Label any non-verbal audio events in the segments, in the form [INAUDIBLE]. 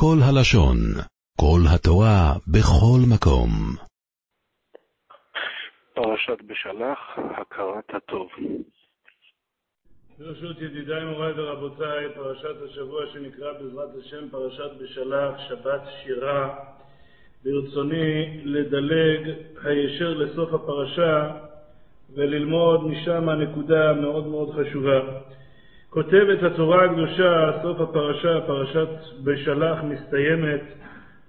כל הלשון, כל התורה, בכל מקום. פרשת בשלח, הכרת הטוב. ברשות ידידיי מוריי ורבותיי, פרשת השבוע שנקרא בעזרת השם פרשת בשלח, שבת שירה. ברצוני לדלג הישר לסוף הפרשה וללמוד משם נקודה מאוד מאוד חשובה. כותבת התורה הקדושה, סוף הפרשה, פרשת בשלח מסתיימת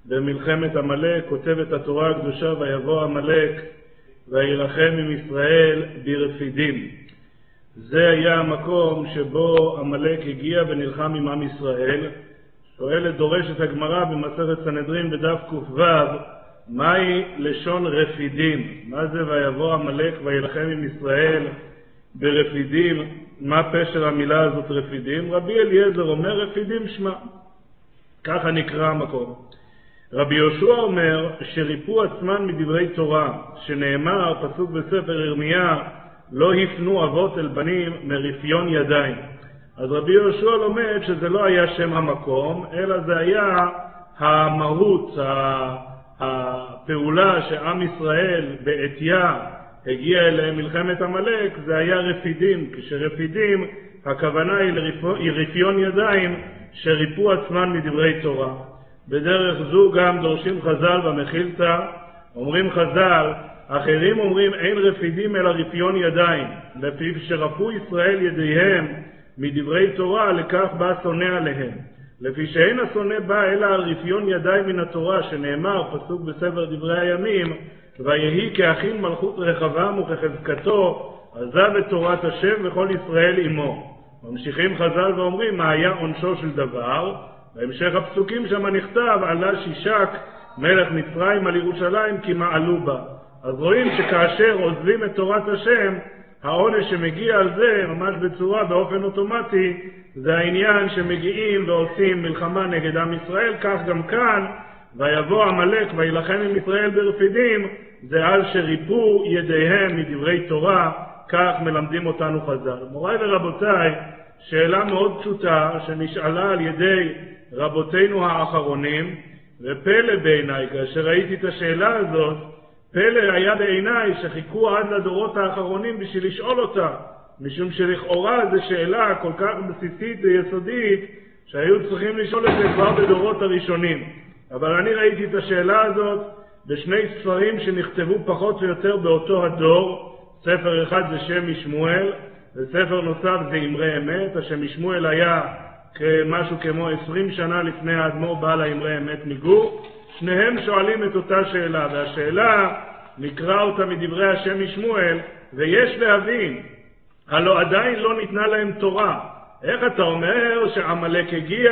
במלחמת עמלק, כותבת התורה הקדושה ויבוא עמלק ויילחם עם ישראל ברפידים. זה היה המקום שבו עמלק הגיע ונלחם עם עם ישראל. שואלת דורשת הגמרא במסכת סנהדרין בדף ק"ו, מהי לשון רפידים? מה זה ויבוא עמלק ויילחם עם ישראל ברפידים? מה פשר המילה הזאת רפידים? רבי אליעזר אומר רפידים שמע. ככה נקרא המקום. רבי יהושע אומר שריפו עצמן מדברי תורה, שנאמר, פסוק בספר ירמיה, לא הפנו אבות אל בנים מרפיון ידיים. אז רבי יהושע לומד שזה לא היה שם המקום, אלא זה היה המהות, הפעולה שעם ישראל בעטייה הגיע אליהם מלחמת עמלק, זה היה רפידים, כשרפידים הכוונה היא לרפיון ידיים שריפו עצמן מדברי תורה. בדרך זו גם דורשים חז"ל במחילתא, אומרים חז"ל, אחרים אומרים אין רפידים אלא רפיון ידיים, לפיו שרפו ישראל ידיהם מדברי תורה, לכך בא שונא עליהם. לפי שאין השונא בא אלא על רפיון ידיים מן התורה, שנאמר, פסוק בספר דברי הימים, ויהי כאחים מלכות רחבם וכחזקתו, עזב את תורת השם וכל ישראל עמו. ממשיכים חז"ל ואומרים, מה היה עונשו של דבר? בהמשך הפסוקים שם נכתב, עלה שישק מלך מצרים על ירושלים כי מעלו בה. אז רואים שכאשר עוזבים את תורת השם, העונש שמגיע על זה, ממש בצורה, באופן אוטומטי, זה העניין שמגיעים ועושים מלחמה נגד עם ישראל, כך גם כאן, ויבוא עמלק ויילחם עם ישראל ברפידים, זה על שריפו ידיהם מדברי תורה, כך מלמדים אותנו חז"ל. מוריי ורבותיי, שאלה מאוד פשוטה שנשאלה על ידי רבותינו האחרונים, ופלא בעיניי, כאשר ראיתי את השאלה הזאת, פלא היה בעיניי שחיכו עד לדורות האחרונים בשביל לשאול אותה, משום שלכאורה זו שאלה כל כך בסיסית ויסודית, שהיו צריכים לשאול את זה כבר בדורות הראשונים. אבל אני ראיתי את השאלה הזאת בשני ספרים שנכתבו פחות או יותר באותו הדור, ספר אחד זה שם משמואל, וספר נוסף זה אמרי אמת, השם משמואל היה כמשהו כמו עשרים שנה לפני האדמו"ר בעל האמרי אמת מגור, שניהם שואלים את אותה שאלה, והשאלה, נקרא אותה מדברי השם משמואל, ויש להבין, הלא עדיין לא ניתנה להם תורה. איך אתה אומר שעמלק הגיע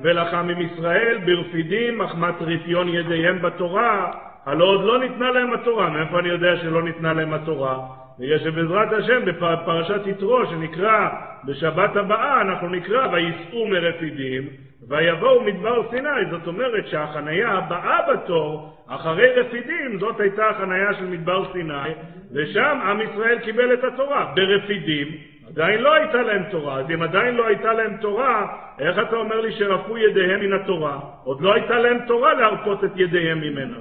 ולחם עם ישראל ברפידים מחמת רפיון ידיהם בתורה? הלא עוד לא ניתנה להם התורה. מאיפה אני יודע שלא ניתנה להם התורה? בגלל שבעזרת השם בפרשת יתרו שנקרא בשבת הבאה אנחנו נקרא וייסעו מרפידים ויבואו מדבר סיני זאת אומרת שהחניה הבאה בתור אחרי רפידים זאת הייתה החניה של מדבר סיני ושם עם ישראל קיבל את התורה ברפידים עדיין לא הייתה להם תורה. אז אם עדיין לא הייתה להם תורה איך אתה אומר לי שרפו ידיהם מן התורה? עוד לא הייתה להם תורה להרפות את ידיהם ממנה.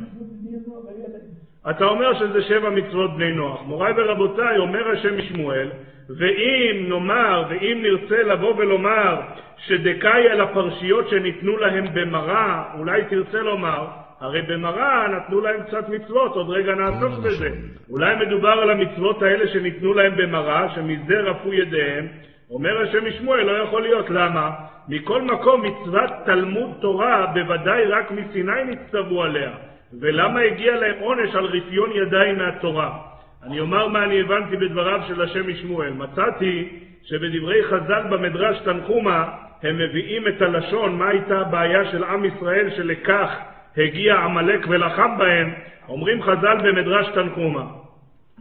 אתה אומר שזה שבע מצוות בני נוח. מוריי ורבותיי, אומר השם משמואל, ואם נאמר, ואם נרצה לבוא ולומר שדקאי על הפרשיות שניתנו להם במראה, אולי תרצה לומר, הרי במראה נתנו להם קצת מצוות, עוד רגע נעסוק בזה. אולי מדובר על המצוות האלה שניתנו להם במראה, שמזה רפו ידיהם. אומר השם משמואל, לא יכול להיות. למה? מכל מקום מצוות תלמוד תורה בוודאי רק מסיני נצטוו עליה. ולמה הגיע להם עונש על רפיון ידיים מהתורה? אני אומר מה אני הבנתי בדבריו של השם משמואל. מצאתי שבדברי חז"ל במדרש תנחומה הם מביאים את הלשון מה הייתה הבעיה של עם ישראל שלכך הגיע עמלק ולחם בהם. אומרים חז"ל במדרש תנחומה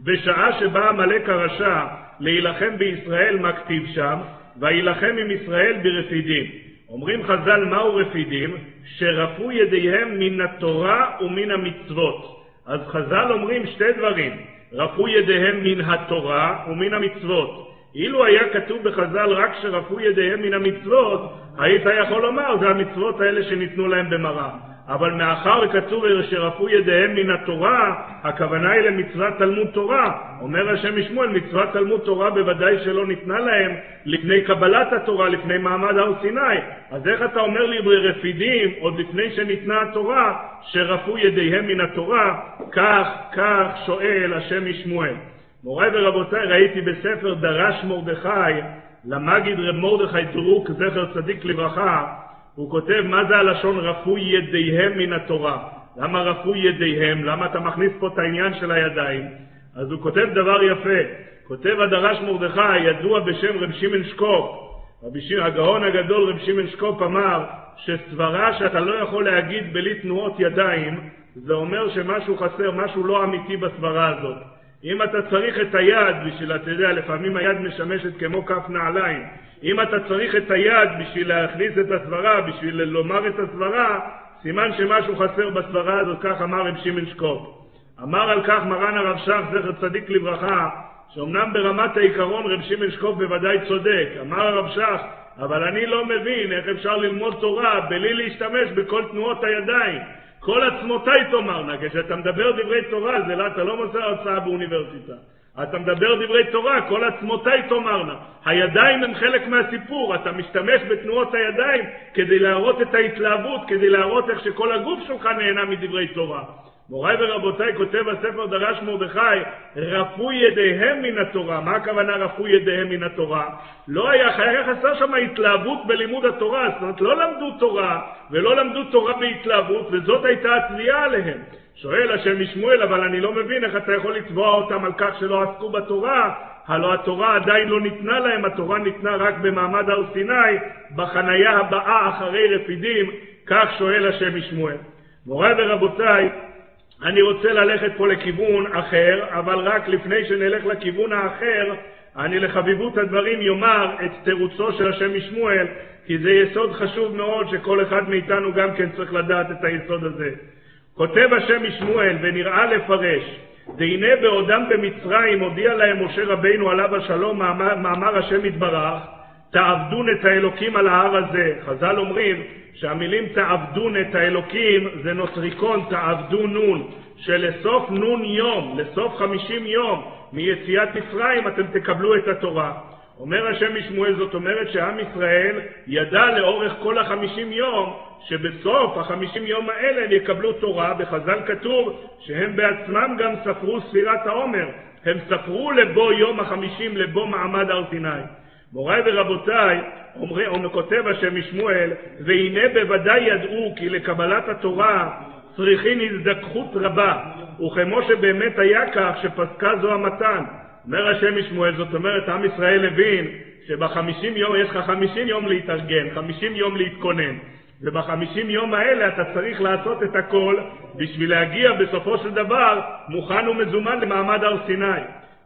בשעה שבא עמלק הרשע להילחם בישראל מה כתיב שם? ויילחם עם ישראל ברפידים. אומרים חז"ל מהו רפידים? שרפו ידיהם מן התורה ומן המצוות. אז חז"ל אומרים שתי דברים, רפו ידיהם מן התורה ומן המצוות. אילו היה כתוב בחז"ל רק שרפו ידיהם מן המצוות, היית יכול לומר, זה המצוות האלה שניתנו להם במראה. אבל מאחר וכתוב שרפו ידיהם מן התורה, הכוונה היא למצוות תלמוד תורה. אומר השם משמואל, מצוות תלמוד תורה בוודאי שלא ניתנה להם לפני קבלת התורה, לפני מעמד הר סיני. אז איך אתה אומר לי ברפידים, עוד לפני שניתנה התורה, שרפו ידיהם מן התורה? כך, כך שואל השם משמואל. מוריי ורבותיי, ראיתי בספר דרש מרדכי, למגיד רב מרדכי דרוק, זכר צדיק לברכה, הוא כותב מה זה הלשון רפו ידיהם מן התורה. למה רפו ידיהם? למה אתה מכניס פה את העניין של הידיים? אז הוא כותב דבר יפה. כותב הדרש מרדכי, ידוע בשם רב שמעון שקופ. הגאון הגדול רב שמעון שקופ אמר שסברה שאתה לא יכול להגיד בלי תנועות ידיים, זה אומר שמשהו חסר, משהו לא אמיתי בסברה הזאת. אם אתה צריך את היד בשביל, אתה יודע, לפעמים היד משמשת כמו כף נעליים. אם אתה צריך את היד בשביל להכניס את הסברה, בשביל לומר את הסברה, סימן שמשהו חסר בסברה הזאת, כך אמר רב שמעון שקופ. אמר על כך מרן הרב שך, זכר צדיק לברכה, שאומנם ברמת העיקרון רב שמעון שקופ בוודאי צודק. אמר הרב שך, אבל אני לא מבין איך אפשר ללמוד תורה בלי להשתמש בכל תנועות הידיים. כל עצמותיי תאמרנה, כשאתה מדבר דברי תורה, זה לא, אתה לא מוסר הרצאה באוניברסיטה. אתה מדבר דברי תורה, כל עצמותיי תאמרנה. הידיים הם חלק מהסיפור, אתה משתמש בתנועות הידיים כדי להראות את ההתלהבות, כדי להראות איך שכל הגוף שלך נהנה מדברי תורה. מוריי ורבותיי, כותב הספר דרש מרדכי, רפו ידיהם מן התורה. מה הכוונה רפו ידיהם מן התורה? לא היה, היה חסר שם התלהבות בלימוד התורה, זאת אומרת לא למדו תורה ולא למדו תורה בהתלהבות, וזאת הייתה התביעה עליהם. שואל השם משמואל, אבל אני לא מבין איך אתה יכול לתבוע אותם על כך שלא עסקו בתורה, הלא התורה עדיין לא ניתנה להם, התורה ניתנה רק במעמד הר סיני, בחנייה הבאה אחרי רפידים, כך שואל השם משמואל. מוריי ורבותיי, אני רוצה ללכת פה לכיוון אחר, אבל רק לפני שנלך לכיוון האחר, אני לחביבות הדברים יאמר את תירוצו של השם משמואל, כי זה יסוד חשוב מאוד שכל אחד מאיתנו גם כן צריך לדעת את היסוד הזה. כותב השם משמואל, ונראה לפרש, והנה בעודם במצרים הודיע להם משה רבינו עליו השלום מאמר, מאמר השם יתברך, תעבדון את האלוקים על ההר הזה. חז"ל אומרים שהמילים תעבדון את האלוקים זה נוטריקון תעבדו נון, שלסוף נון יום, לסוף חמישים יום מיציאת מצרים אתם תקבלו את התורה. אומר השם משמואל, זאת אומרת שעם ישראל ידע לאורך כל החמישים יום שבסוף החמישים יום האלה הם יקבלו תורה, בחז"ל כתוב שהם בעצמם גם ספרו ספירת העומר, הם ספרו לבו יום החמישים, לבו מעמד הר סיני. מוריי ורבותיי, אומר, אומר, כותב השם משמואל, והנה בוודאי ידעו כי לקבלת התורה צריכים הזדככות רבה, וכמו שבאמת היה כך שפסקה זו המתן. אומר השם משמואל, זאת אומרת, עם ישראל הבין שבחמישים יום, יש לך חמישים יום להתארגן, חמישים יום להתכונן. ובחמישים יום האלה אתה צריך לעשות את הכל בשביל להגיע בסופו של דבר מוכן ומזומן למעמד הר סיני.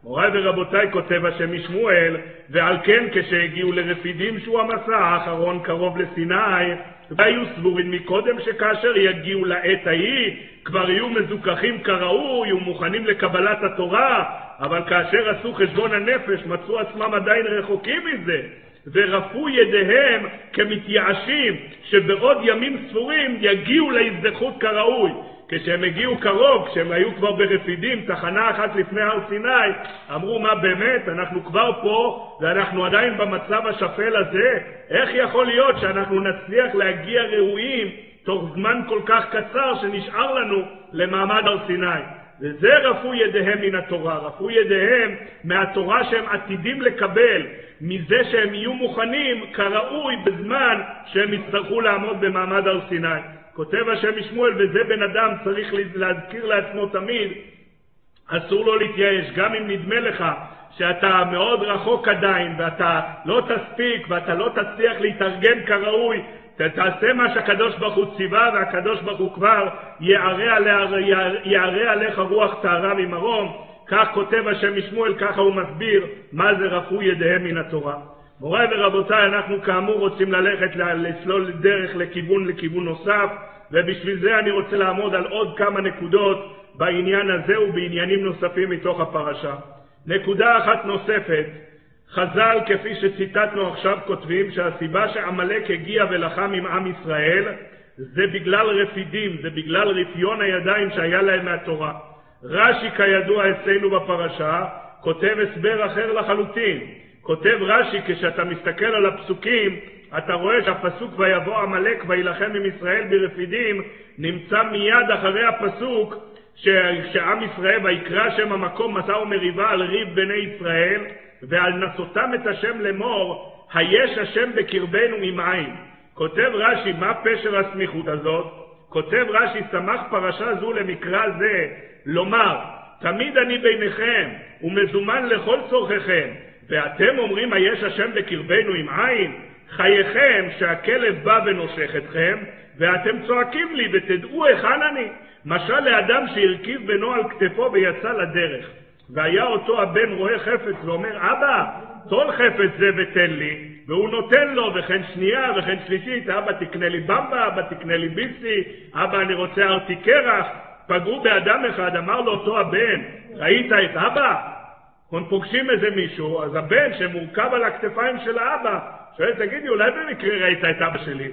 מוריי ורבותיי, כותב השם משמואל, ועל כן כשהגיעו לרפידים שהוא המסע האחרון קרוב לסיני, והיו סבורים מקודם שכאשר יגיעו לעת ההיא, כבר יהיו מזוכחים כראוי ומוכנים לקבלת התורה, אבל כאשר עשו חשבון הנפש מצאו עצמם עדיין רחוקים מזה, ורפו ידיהם כמתייאשים שבעוד ימים ספורים יגיעו להזדכות כראוי. כשהם הגיעו קרוב, כשהם היו כבר ברפידים, תחנה אחת לפני הר סיני, אמרו, מה באמת, אנחנו כבר פה ואנחנו עדיין במצב השפל הזה? איך יכול להיות שאנחנו נצליח להגיע ראויים תוך זמן כל כך קצר שנשאר לנו למעמד הר סיני? וזה רפו ידיהם מן התורה, רפו ידיהם מהתורה שהם עתידים לקבל, מזה שהם יהיו מוכנים כראוי בזמן שהם יצטרכו לעמוד במעמד הר סיני. כותב השם משמואל, וזה בן אדם צריך להזכיר לעצמו תמיד, אסור לו להתייאש, גם אם נדמה לך שאתה מאוד רחוק עדיין, ואתה לא תספיק, ואתה לא תצליח להתארגן כראוי, תעשה מה שהקדוש ברוך הוא ציווה, והקדוש ברוך הוא כבר יערה עליך רוח טהרה ממרום, כך כותב השם משמואל, ככה הוא מסביר מה זה רפו ידיהם מן התורה. מוריי ורבותיי, אנחנו כאמור רוצים ללכת לסלול דרך לכיוון לכיוון נוסף, ובשביל זה אני רוצה לעמוד על עוד כמה נקודות בעניין הזה ובעניינים נוספים מתוך הפרשה. נקודה אחת נוספת, חז"ל, כפי שציטטנו עכשיו, כותבים שהסיבה שעמלק הגיע ולחם עם עם ישראל זה בגלל רפידים, זה בגלל רפיון הידיים שהיה להם מהתורה. רש"י, כידוע אצלנו בפרשה, כותב הסבר אחר לחלוטין. כותב רש"י, כשאתה מסתכל על הפסוקים, אתה רואה שהפסוק ויבוא עמלק וילחם עם ישראל ברפידים נמצא מיד אחרי הפסוק שעם ישראל ויקרא שם המקום מסע ומריבה על ריב בני ישראל ועל נסותם את השם לאמור היש השם בקרבנו ממעין. כותב רש"י, מה פשר הסמיכות הזאת? כותב רש"י, שמח פרשה זו למקרא זה, לומר, תמיד אני ביניכם, ומזומן לכל צורככם, ואתם אומרים, היש השם בקרבנו עם עין? חייכם שהכלב בא ונושך אתכם, ואתם צועקים לי, ותדעו היכן אני. משל לאדם שהרכיב בנו על כתפו ויצא לדרך. והיה אותו הבן רואה חפץ ואומר, אבא, טול חפץ זה ותן לי, והוא נותן לו, וכן שנייה, וכן שלישית, אבא תקנה לי במבה, אבא תקנה לי ביסי, אבא אני רוצה ארתי קרח. פגעו באדם אחד, אמר לו אותו הבן, ראית את אבא? הם פוגשים איזה מישהו, אז הבן שמורכב על הכתפיים של האבא, שואל, תגידי, אולי במקרה ראית את אבא שלי?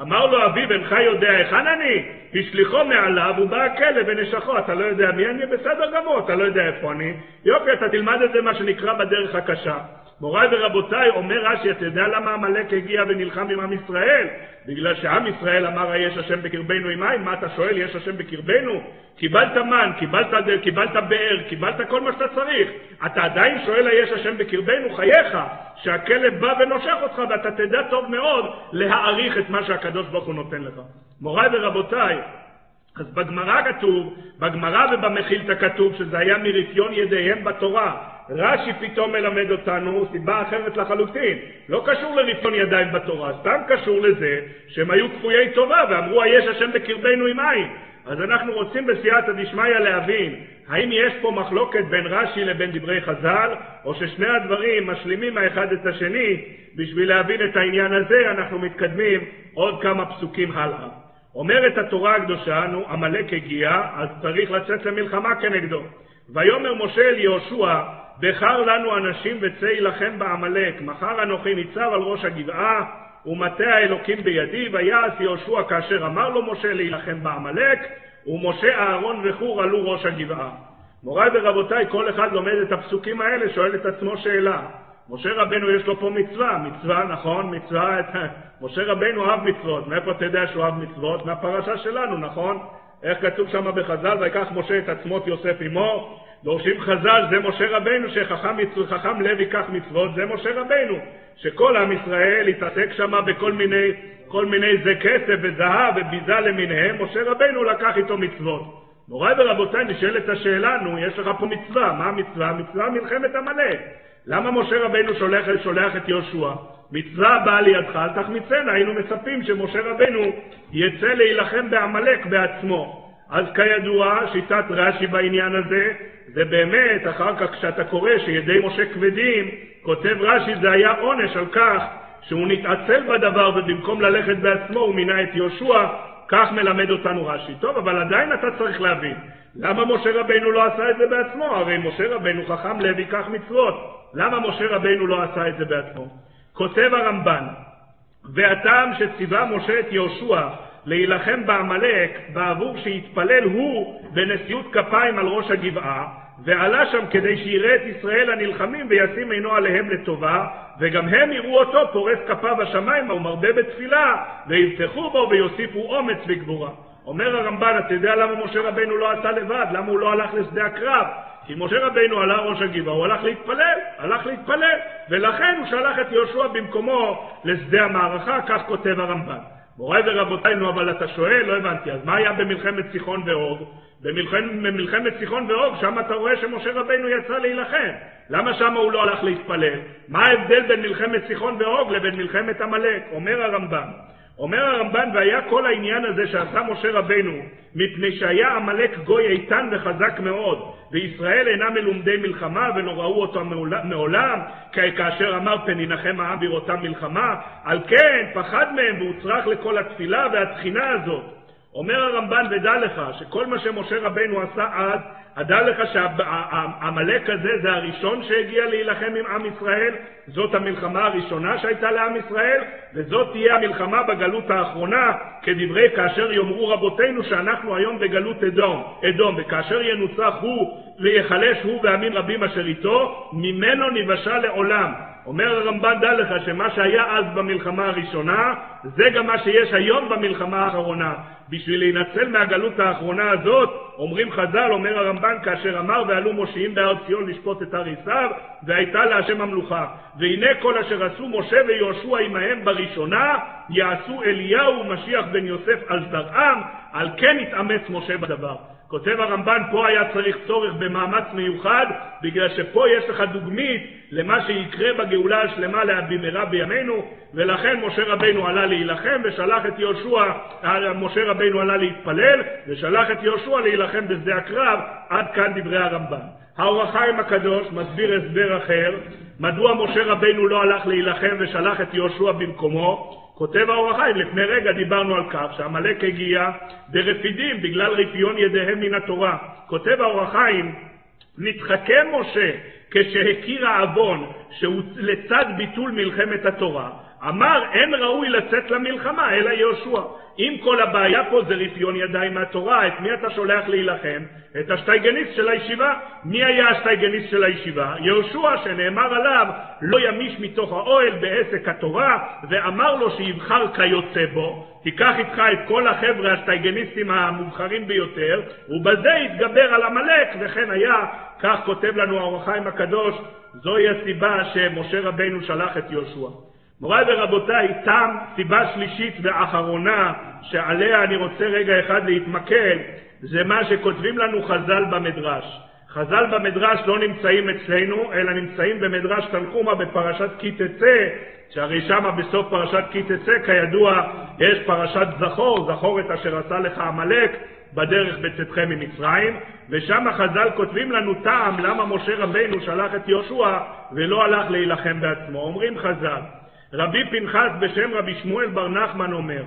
אמר לו אביו, אינך יודע היכן אני? השליחו מעליו, הוא בא הכלב ונשכו, אתה לא יודע מי אני? בסדר גמור, אתה לא יודע איפה אני. יופי, אתה תלמד את זה מה שנקרא בדרך הקשה. מוריי ורבותיי, אומר רש"י, אתה יודע למה עמלק הגיע ונלחם עם עם ישראל? בגלל שעם ישראל אמר היש השם בקרבנו עם מים, מה אתה שואל, יש השם בקרבנו? קיבלת מן, קיבלת, קיבלת באר, קיבלת כל מה שאתה צריך. אתה עדיין שואל היש השם בקרבנו, חייך, שהכלב בא ונושך אותך ואתה תדע טוב מאוד להעריך את מה שהקדוש ברוך הוא נותן לך. מוריי ורבותיי, אז בגמרא כתוב, בגמרא ובמחילתא כתוב שזה היה מרפיון ידיהם בתורה. רש"י פתאום מלמד אותנו סיבה אחרת לחלוטין. לא קשור לרפיון ידיים בתורה, סתם קשור לזה שהם היו כפויי טובה ואמרו היש השם בקרבנו עם עין. אז אנחנו רוצים בסייעתא דשמיא להבין האם יש פה מחלוקת בין רש"י לבין דברי חז"ל, או ששני הדברים משלימים האחד את השני, בשביל להבין את העניין הזה אנחנו מתקדמים עוד כמה פסוקים הלאה. אומרת התורה הקדושה, נו, עמלק הגיע, אז צריך לצאת למלחמה כנגדו. ויאמר משה אל יהושע, בחר לנו אנשים וצא יילחם בעמלק, מחר אנוכי ניצב על ראש הגבעה, ומטה האלוקים בידי, ויעש יהושע כאשר אמר לו משה להילחם בעמלק, ומשה אהרון וחור עלו ראש הגבעה. מוריי ורבותיי, כל אחד לומד את הפסוקים האלה, שואל את עצמו שאלה. משה רבנו יש לו פה מצווה, מצווה, נכון, מצווה. [LAUGHS] משה רבנו אהב מצוות, מאיפה אתה יודע שהוא אהב מצוות? מהפרשה שלנו, נכון? איך כתוב שם בחז"ל, ויקח משה את עצמות יוסף עמו, דורשים חז"ל, זה משה רבנו שחכם חכם לב ייקח מצוות, זה משה רבנו, שכל עם ישראל יתעסק שם בכל מיני, כל מיני זה כסף וזהב וביזה למיניהם, משה רבנו לקח איתו מצוות. מוריי ורבותיי, נשאלת השאלה, נו, יש לך פה מצווה, מה המצווה? מצווה מלחמת עמלק. למה משה רבנו שולח, שולח את יהושע? מצווה באה לידך, אל תחמיצנה, היינו מצפים שמשה רבנו יצא להילחם בעמלק בעצמו. אז כידוע, שיטת רש"י בעניין הזה, זה באמת, אחר כך כשאתה קורא שידי משה כבדים, כותב רש"י, זה היה עונש על כך שהוא נתעצל בדבר ובמקום ללכת בעצמו הוא מינה את יהושע, כך מלמד אותנו רש"י. טוב, אבל עדיין אתה צריך להבין, למה משה רבנו לא עשה את זה בעצמו? הרי משה רבנו חכם לב ייקח מצוות. למה משה רבנו לא עשה את זה בעצמו? כותב הרמב"ן, והטעם שציווה משה את יהושע להילחם בעמלק בעבור שיתפלל הוא בנשיאות כפיים על ראש הגבעה, ועלה שם כדי שיראה את ישראל הנלחמים וישים עינו עליהם לטובה, וגם הם יראו אותו פורס כפיו השמיימה ומרבה בתפילה, ויבטחו בו ויוסיפו אומץ וגבורה. אומר הרמב"ן, אתה יודע למה משה רבנו לא עשה לבד? למה הוא לא הלך לשדה הקרב? כי משה רבינו עלה ראש הגבעה, הוא הלך להתפלל, הלך להתפלל, ולכן הוא שלח את יהושע במקומו לשדה המערכה, כך כותב הרמב"ן. מוריי ורבותיי, נו, אבל אתה שואל, לא הבנתי, אז מה היה במלחמת סיחון ואוג? במלחמת, סיחון ואוג, שם אתה רואה שמשה רבינו יצא להילחם. למה שם הוא לא הלך להתפלל? מה ההבדל בין מלחמת סיחון ואוג לבין מלחמת עמלק? אומר הרמב"ם, אומר הרמב"ן, והיה כל העניין הזה שעשה משה רבנו, מפני שהיה עמלק גוי איתן וחזק מאוד, וישראל אינם מלומדי מלחמה ולא ראו אותם מעולם, כאשר אמר פן ינחם העם בראותם מלחמה, על כן פחד מהם והוצרך לכל התפילה והתחינה הזאת. אומר הרמב"ן, ודע לך, שכל מה שמשה רבנו עשה אז, הדע לך שהעמלק הזה זה הראשון שהגיע להילחם עם עם ישראל, זאת המלחמה הראשונה שהייתה לעם ישראל, וזאת תהיה המלחמה בגלות האחרונה, כדברי כאשר יאמרו רבותינו שאנחנו היום בגלות אדום, אדום וכאשר ינוצח הוא ויחלש הוא ועמים רבים אשר איתו, ממנו נבשל לעולם. אומר הרמב"ן, דע לך שמה שהיה אז במלחמה הראשונה, זה גם מה שיש היום במלחמה האחרונה. בשביל להינצל מהגלות האחרונה הזאת, אומרים חז"ל, אומר הרמב"ן, כאשר אמר ועלו מושיעים בהר ציון לשפוט את הר עשיו, והייתה להשם המלוכה. והנה כל אשר עשו משה ויהושע עמהם בראשונה, יעשו אליהו ומשיח בן יוסף על זרעם, על כן התאמץ משה בדבר. כותב הרמב"ן, פה היה צריך צורך במאמץ מיוחד, בגלל שפה יש לך דוגמית למה שיקרה בגאולה השלמה במהרה בימינו, ולכן משה רבינו עלה להילחם ושלח את יהושע, משה רבינו עלה להתפלל, ושלח את יהושע להילחם בשדה הקרב, עד כאן דברי הרמב"ן. האור החיים הקדוש מסביר הסבר אחר, מדוע משה רבינו לא הלך להילחם ושלח את יהושע במקומו, כותב האור החיים, לפני רגע דיברנו על כך שעמלק הגיע ברפידים בגלל רפיון ידיהם מן התורה. כותב האור החיים, נתחכם משה כשהכיר העוון שהוא לצד ביטול מלחמת התורה, אמר אין ראוי לצאת למלחמה אלא יהושע. אם כל הבעיה פה זה רפיון ידיים מהתורה, את מי אתה שולח להילחם? את השטייגניסט של הישיבה. מי היה השטייגניסט של הישיבה? יהושע שנאמר עליו לא ימיש מתוך האוהל בעסק התורה ואמר לו שיבחר כיוצא בו תיקח איתך את כל החבר'ה השטייגניסטים המובחרים ביותר ובזה יתגבר על עמלק וכן היה כך כותב לנו האור הקדוש זוהי הסיבה שמשה רבנו שלח את יהושע מוריי ורבותיי, תם סיבה שלישית ואחרונה שעליה אני רוצה רגע אחד להתמקד, זה מה שכותבים לנו חז"ל במדרש. חז"ל במדרש לא נמצאים אצלנו, אלא נמצאים במדרש תנחומה בפרשת כי תצא, שהרי שמה בסוף פרשת כי תצא, כידוע, יש פרשת זכור, זכור את אשר עשה לך עמלק בדרך בצאתכם ממצרים, ושם חז"ל כותבים לנו טעם למה משה רבינו שלח את יהושע ולא הלך להילחם בעצמו. אומרים חז"ל, רבי פנחס בשם רבי שמואל בר נחמן אומר,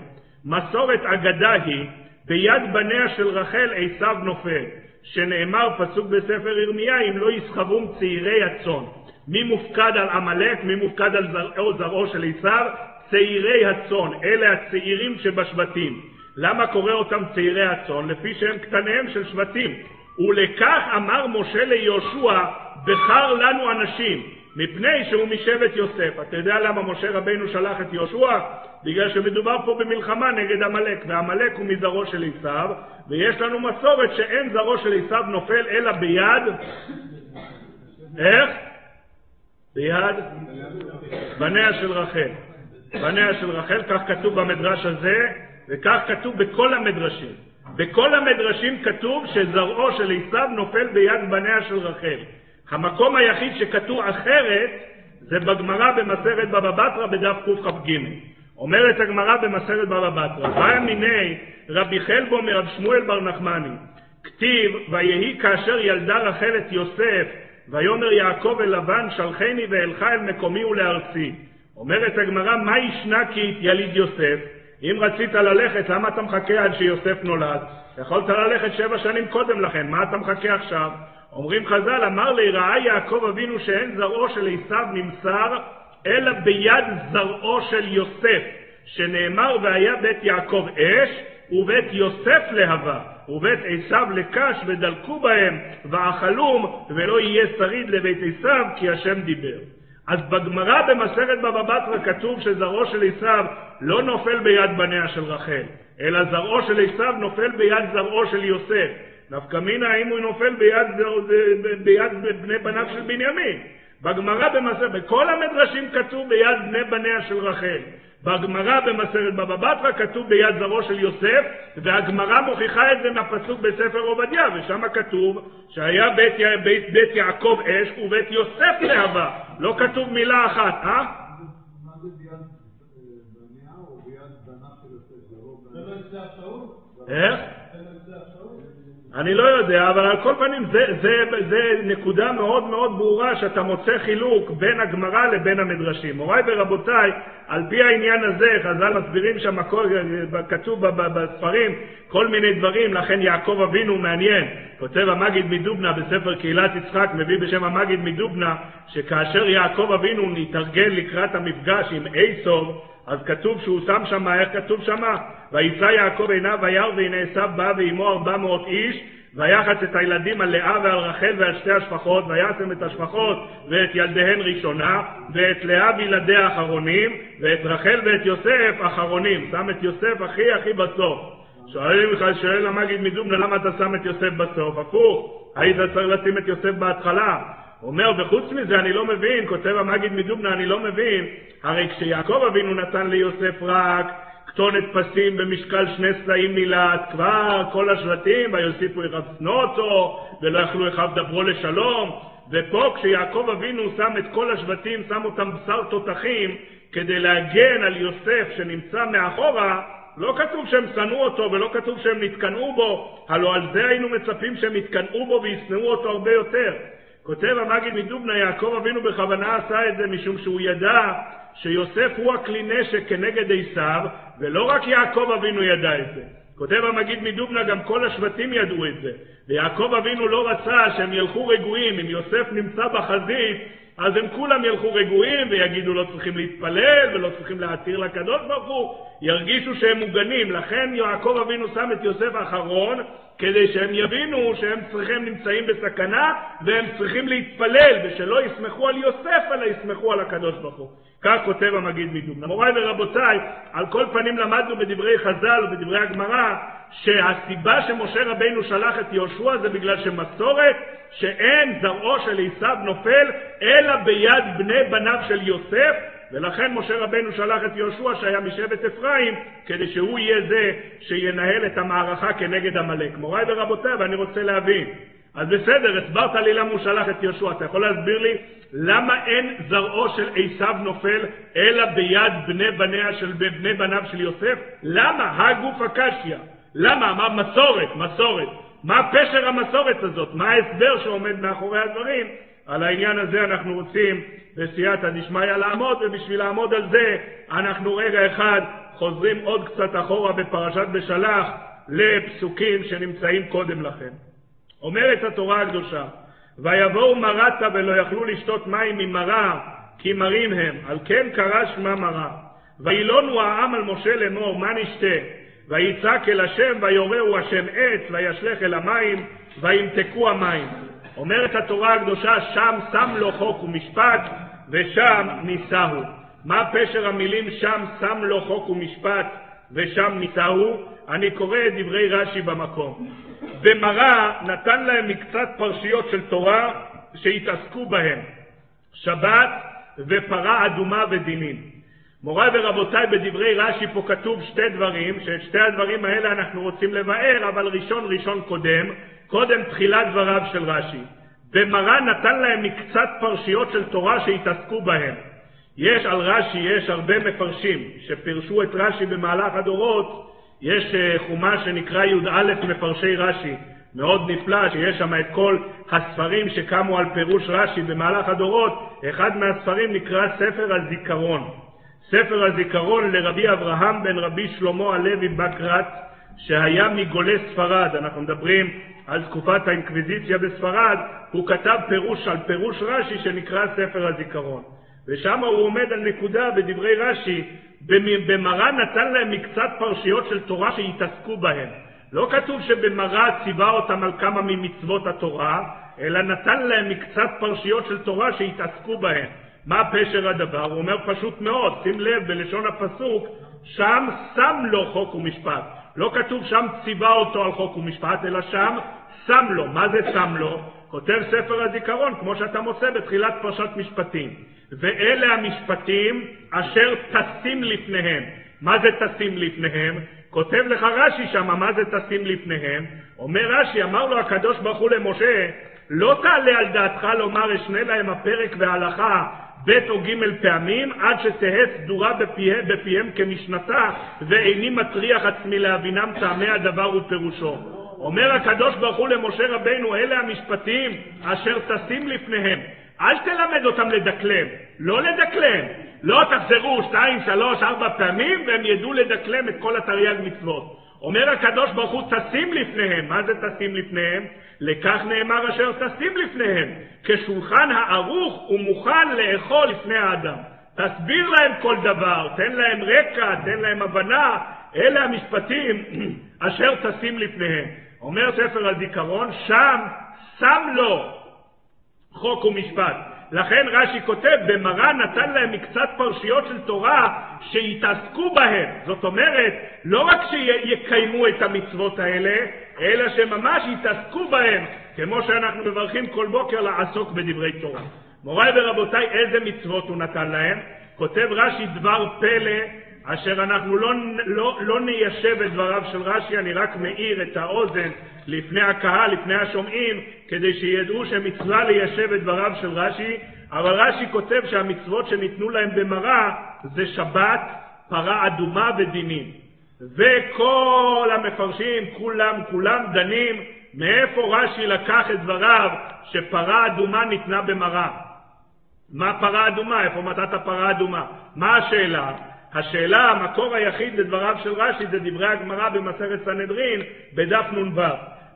מסורת אגדה היא ביד בניה של רחל עשיו נופל, שנאמר פסוק בספר ירמיה אם לא יסחבום צעירי הצאן. מי מופקד על עמלק, מי מופקד על זרעו, זרעו של עשיו? צעירי הצאן, אלה הצעירים שבשבטים. למה קורא אותם צעירי הצאן? לפי שהם קטניהם של שבטים. ולכך אמר משה ליהושע, בחר לנו אנשים, מפני שהוא משבט יוסף. אתה יודע למה משה רבינו שלח את יהושע? בגלל שמדובר פה במלחמה נגד עמלק, ועמלק הוא מזרעו של עשיו, ויש לנו מסורת שאין זרעו של עשיו נופל אלא ביד, איך? ביד בניה של רחל. בניה של רחל, כך כתוב במדרש הזה, וכך כתוב בכל המדרשים. בכל המדרשים כתוב שזרעו של עשיו נופל ביד בניה של רחל. המקום היחיד שכתוב אחרת זה בגמרא במסרת בבא בתרא בדף קכ"ג. אומרת הגמרא במסרת בבא בתרא, בא מיני רבי חלבו מרב שמואל בר נחמני, כתיב, ויהי כאשר ילדה רחל את יוסף, ויאמר יעקב אל לבן, שלחני ואלך אל מקומי ולארצי. אומרת הגמרא, מה ישנה כי יליד יוסף? אם רצית ללכת, למה אתה מחכה עד שיוסף נולד? יכולת ללכת שבע שנים קודם לכן, מה אתה מחכה עכשיו? אומרים חז"ל, אמר לי, ראה יעקב אבינו שאין זרעו של עשיו נמסר, אלא ביד זרעו של יוסף, שנאמר והיה בית יעקב אש, ובית יוסף להבה, ובית עשיו לקש, ודלקו בהם, ואכלום, ולא יהיה שריד לבית עשיו, כי השם דיבר. אז בגמרא במסכת בבא בתרא כתוב שזרעו של עשיו לא נופל ביד בניה של רחל, אלא זרעו של עשיו נופל ביד זרעו של יוסף. נפקא מינה האם הוא נופל ביד, ביד בני בניו של בנימין. בגמרא במסכת, בכל המדרשים כתוב ביד בני בניה של רחל. בגמרא במסכת בבא בתרא כתוב ביד זרעו של יוסף, והגמרא מוכיחה את זה מהפסוק בספר עובדיה, ושם כתוב שהיה בית, בית, בית יעקב אש ובית יוסף להבה. לא כתוב מילה אחת, אה? מה זה ביד בניה או ביד בניו של יוסף? זה לא איך? אני לא יודע, אבל על כל פנים זה, זה, זה נקודה מאוד מאוד ברורה שאתה מוצא חילוק בין הגמרא לבין המדרשים. מוריי ורבותיי, על פי העניין הזה, חז"ל מסבירים שם, כתוב בספרים כל מיני דברים, לכן יעקב אבינו מעניין. כותב המגיד מדובנה בספר קהילת יצחק, מביא בשם המגיד מדובנה, שכאשר יעקב אבינו נתארגן לקראת המפגש עם אייסוב, אז כתוב שהוא שם שם, איך כתוב שם? ויצא יעקב עיניו וירא והנה עשיו בא ועמו ארבע מאות איש ויחץ את הילדים על לאה ועל רחל ועל שתי השפחות וישם את השפחות ואת ילדיהן ראשונה ואת לאה וילדיה אחרונים ואת רחל ואת יוסף אחרונים שם את יוסף הכי הכי בסוף שואלים לך, שואל המגיד מדובנה למה אתה שם את יוסף בסוף? הפוך, היית צריך לשים את יוסף בהתחלה אומר, וחוץ מזה אני לא מבין, כותב המגיד מדובנה, אני לא מבין, הרי כשיעקב אבינו נתן ליוסף רק כתונת פסים במשקל שני סלעים מילת, כבר כל השבטים, ויוסיפו ירב שנוא אותו, ולא יכלו אחיו דברו לשלום, ופה כשיעקב אבינו שם את כל השבטים, שם אותם בשר תותחים, כדי להגן על יוסף שנמצא מאחורה, לא כתוב שהם שנאו אותו ולא כתוב שהם נתקנאו בו, הלא על זה היינו מצפים שהם יתקנאו בו וישנאו אותו הרבה יותר. כותב המגיד מדובנה, יעקב אבינו בכוונה עשה את זה משום שהוא ידע שיוסף הוא הכלי נשק כנגד עשיו, ולא רק יעקב אבינו ידע את זה. כותב המגיד מדובנה, גם כל השבטים ידעו את זה. ויעקב אבינו לא רצה שהם ילכו רגועים, אם יוסף נמצא בחזית, אז הם כולם ילכו רגועים ויגידו לא צריכים להתפלל ולא צריכים להתיר לקדוש ברוך הוא, ירגישו שהם מוגנים. לכן יעקב אבינו שם את יוסף האחרון, כדי שהם יבינו שהם צריכים נמצאים בסכנה והם צריכים להתפלל, ושלא יסמכו על יוסף אלא יסמכו על הקדוש ברוך הוא. כך כותב המגיד מדובנה. מוריי ורבותיי, על כל פנים למדנו בדברי חז"ל ובדברי הגמרא שהסיבה שמשה רבינו שלח את יהושע זה בגלל שמסורת שאין זרעו של עשיו נופל אלא ביד בני בניו של יוסף ולכן משה רבנו שלח את יהושע שהיה משבט אפרים כדי שהוא יהיה זה שינהל את המערכה כנגד עמלק. מוריי ורבותיי, ואני רוצה להבין, אז בסדר, הסברת לי למה הוא שלח את יהושע. אתה יכול להסביר לי למה אין זרעו של עשיו נופל אלא ביד בני בניה של בני בניו של יוסף? למה? הגוף הקשיא. למה? מה מסורת, מסורת. מה פשר המסורת הזאת? מה ההסבר שעומד מאחורי הדברים? על העניין הזה אנחנו רוצים בסייעתא דשמיא לעמוד, ובשביל לעמוד על זה אנחנו רגע אחד חוזרים עוד קצת אחורה בפרשת בשלח לפסוקים שנמצאים קודם לכן. אומרת התורה הקדושה, ויבואו מרתה ולא יכלו לשתות מים ממרה, כי מרים הם, על כן קרא שמה מרה. וילונו העם על משה לאמור, מה נשתה? ויצעק אל השם, ויורהו השם עץ, וישלך אל המים, וימתקו המים. אומרת התורה הקדושה, שם שם לו חוק ומשפט, ושם נישאו. מה פשר המילים שם שם לו חוק ומשפט, ושם נישאו? אני קורא את דברי רש"י במקום. במראה נתן להם מקצת פרשיות של תורה שהתעסקו בהם, שבת ופרה אדומה ודינים. מוריי ורבותיי, בדברי רש"י פה כתוב שתי דברים, שאת שתי הדברים האלה אנחנו רוצים לבאר, אבל ראשון ראשון קודם, קודם תחילת דבריו של רש"י. במראה נתן להם מקצת פרשיות של תורה שהתעסקו בהם. יש על רש"י, יש הרבה מפרשים שפירשו את רש"י במהלך הדורות, יש אה, חומש שנקרא י"א מפרשי רש"י, מאוד נפלא, שיש שם את כל הספרים שקמו על פירוש רש"י במהלך הדורות, אחד מהספרים נקרא ספר הזיכרון. ספר הזיכרון לרבי אברהם בן רבי שלמה הלוי בקרת, שהיה מגולי ספרד, אנחנו מדברים על תקופת האינקוויזיציה בספרד, הוא כתב פירוש על פירוש רש"י שנקרא ספר הזיכרון. ושם הוא עומד על נקודה בדברי רש"י, במראה נתן להם מקצת פרשיות של תורה שהתעסקו בהן. לא כתוב שבמראה ציווה אותם על כמה ממצוות התורה, אלא נתן להם מקצת פרשיות של תורה שהתעסקו בהן. מה פשר הדבר? הוא אומר פשוט מאוד, שים לב בלשון הפסוק, שם שם לו חוק ומשפט. לא כתוב שם ציווה אותו על חוק ומשפט, אלא שם שם לו. מה זה שם לו? כותב ספר הזיכרון, כמו שאתה מוצא בתחילת פרשת משפטים. ואלה המשפטים אשר תשים לפניהם. מה זה תשים לפניהם? כותב לך רש"י שם, מה זה תשים לפניהם? אומר רש"י, אמר לו הקדוש ברוך הוא למשה, לא תעלה על דעתך לומר אשנה להם הפרק וההלכה ב' או ג' פעמים, עד שתהא סדורה בפיהם, בפיהם כמשנתה, ואיני מטריח עצמי להבינם טעמי הדבר ופירושו. אומר הקדוש ברוך הוא למשה רבינו, אלה המשפטים אשר תשים לפניהם. אל תלמד אותם לדקלם, לא לדקלם. לא תחזרו שתיים, שלוש, ארבע פעמים, והם ידעו לדקלם את כל התרי"ג מצוות. אומר הקדוש ברוך הוא, תשים לפניהם. מה זה תשים לפניהם? לכך נאמר אשר תשים לפניהם, כשולחן הערוך ומוכן לאכול לפני האדם. תסביר להם כל דבר, תן להם רקע, תן להם הבנה, אלה המשפטים [CLEARS THROAT] אשר תשים לפניהם. אומר ספר הזיכרון, שם שם לו חוק ומשפט. לכן רש"י כותב, במרן נתן להם מקצת פרשיות של תורה שיתעסקו בהן. זאת אומרת, לא רק שיקיימו את המצוות האלה, אלא שממש יתעסקו בהן, כמו שאנחנו מברכים כל בוקר לעסוק בדברי תורה. מוריי ורבותיי, איזה מצוות הוא נתן להם? כותב רש"י דבר פלא אשר אנחנו לא, לא, לא ניישב את דבריו של רש"י, אני רק מאיר את האוזן לפני הקהל, לפני השומעים, כדי שידעו שמצווה ליישב את דבריו של רש"י, אבל רש"י כותב שהמצוות שניתנו להם במראה זה שבת, פרה אדומה ודינים. וכל המפרשים, כולם, כולם דנים מאיפה רש"י לקח את דבריו שפרה אדומה ניתנה במראה. מה פרה אדומה? איפה מצאת פרה אדומה? מה השאלה? השאלה, המקור היחיד לדבריו של רש"י זה דברי הגמרא במסכת סנהדרין בדף נ"ו.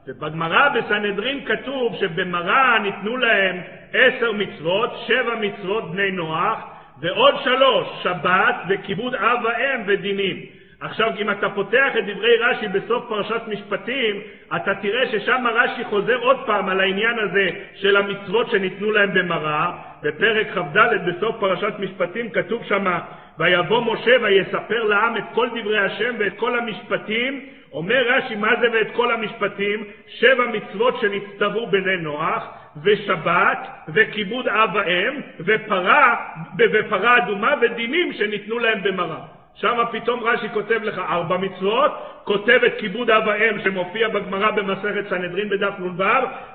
ובגמרא בסנהדרין כתוב שבמראה ניתנו להם עשר מצוות, שבע מצוות בני נוח, ועוד שלוש, שבת וכיבוד אב ואם ודינים. עכשיו, אם אתה פותח את דברי רש"י בסוף פרשת משפטים, אתה תראה ששם רש"י חוזר עוד פעם על העניין הזה של המצוות שניתנו להם במראה. בפרק כ"ד בסוף פרשת משפטים כתוב שמה ויבוא משה ויספר לעם את כל דברי השם ואת כל המשפטים. אומר רש"י, מה זה ואת כל המשפטים? שבע מצוות שנצטוו בני נוח, ושבת, וכיבוד אב ואם, ופרה, ופרה אדומה, ודינים שניתנו להם במראה. שם פתאום רש"י כותב לך ארבע מצוות, כותב את כיבוד אב ואם שמופיע בגמרא במסכת סנהדרין בדף נ"ו,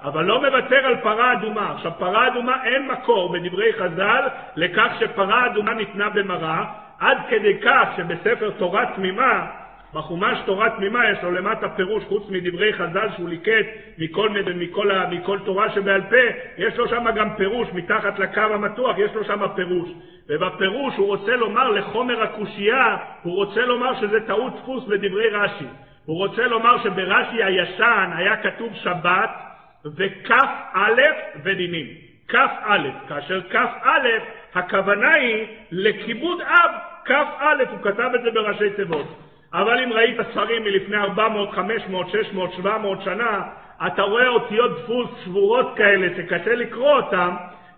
אבל לא מוותר על פרה אדומה. עכשיו, פרה אדומה אין מקור בדברי חז"ל לכך שפרה אדומה ניתנה במראה, עד כדי כך שבספר תורה תמימה, בחומש תורה תמימה יש לו למטה פירוש, חוץ מדברי חז"ל שהוא ליקט מכל, מכל, מכל תורה שבעל פה, יש לו שם גם פירוש, מתחת לקו המתוח יש לו שם פירוש. ובפירוש הוא רוצה לומר לחומר הקושייה, הוא רוצה לומר שזה טעות דפוס בדברי רש"י. הוא רוצה לומר שברש"י הישן היה כתוב שבת וכ"א ודינים. כ"א, כאשר כ"א הכוונה היא לכיבוד אב, כ"א, הוא כתב את זה בראשי תיבות. אבל אם ראית ספרים מלפני 400, 500, 600, 700 שנה, אתה רואה אותיות דפוס סבורות כאלה שקשה לקרוא אותן,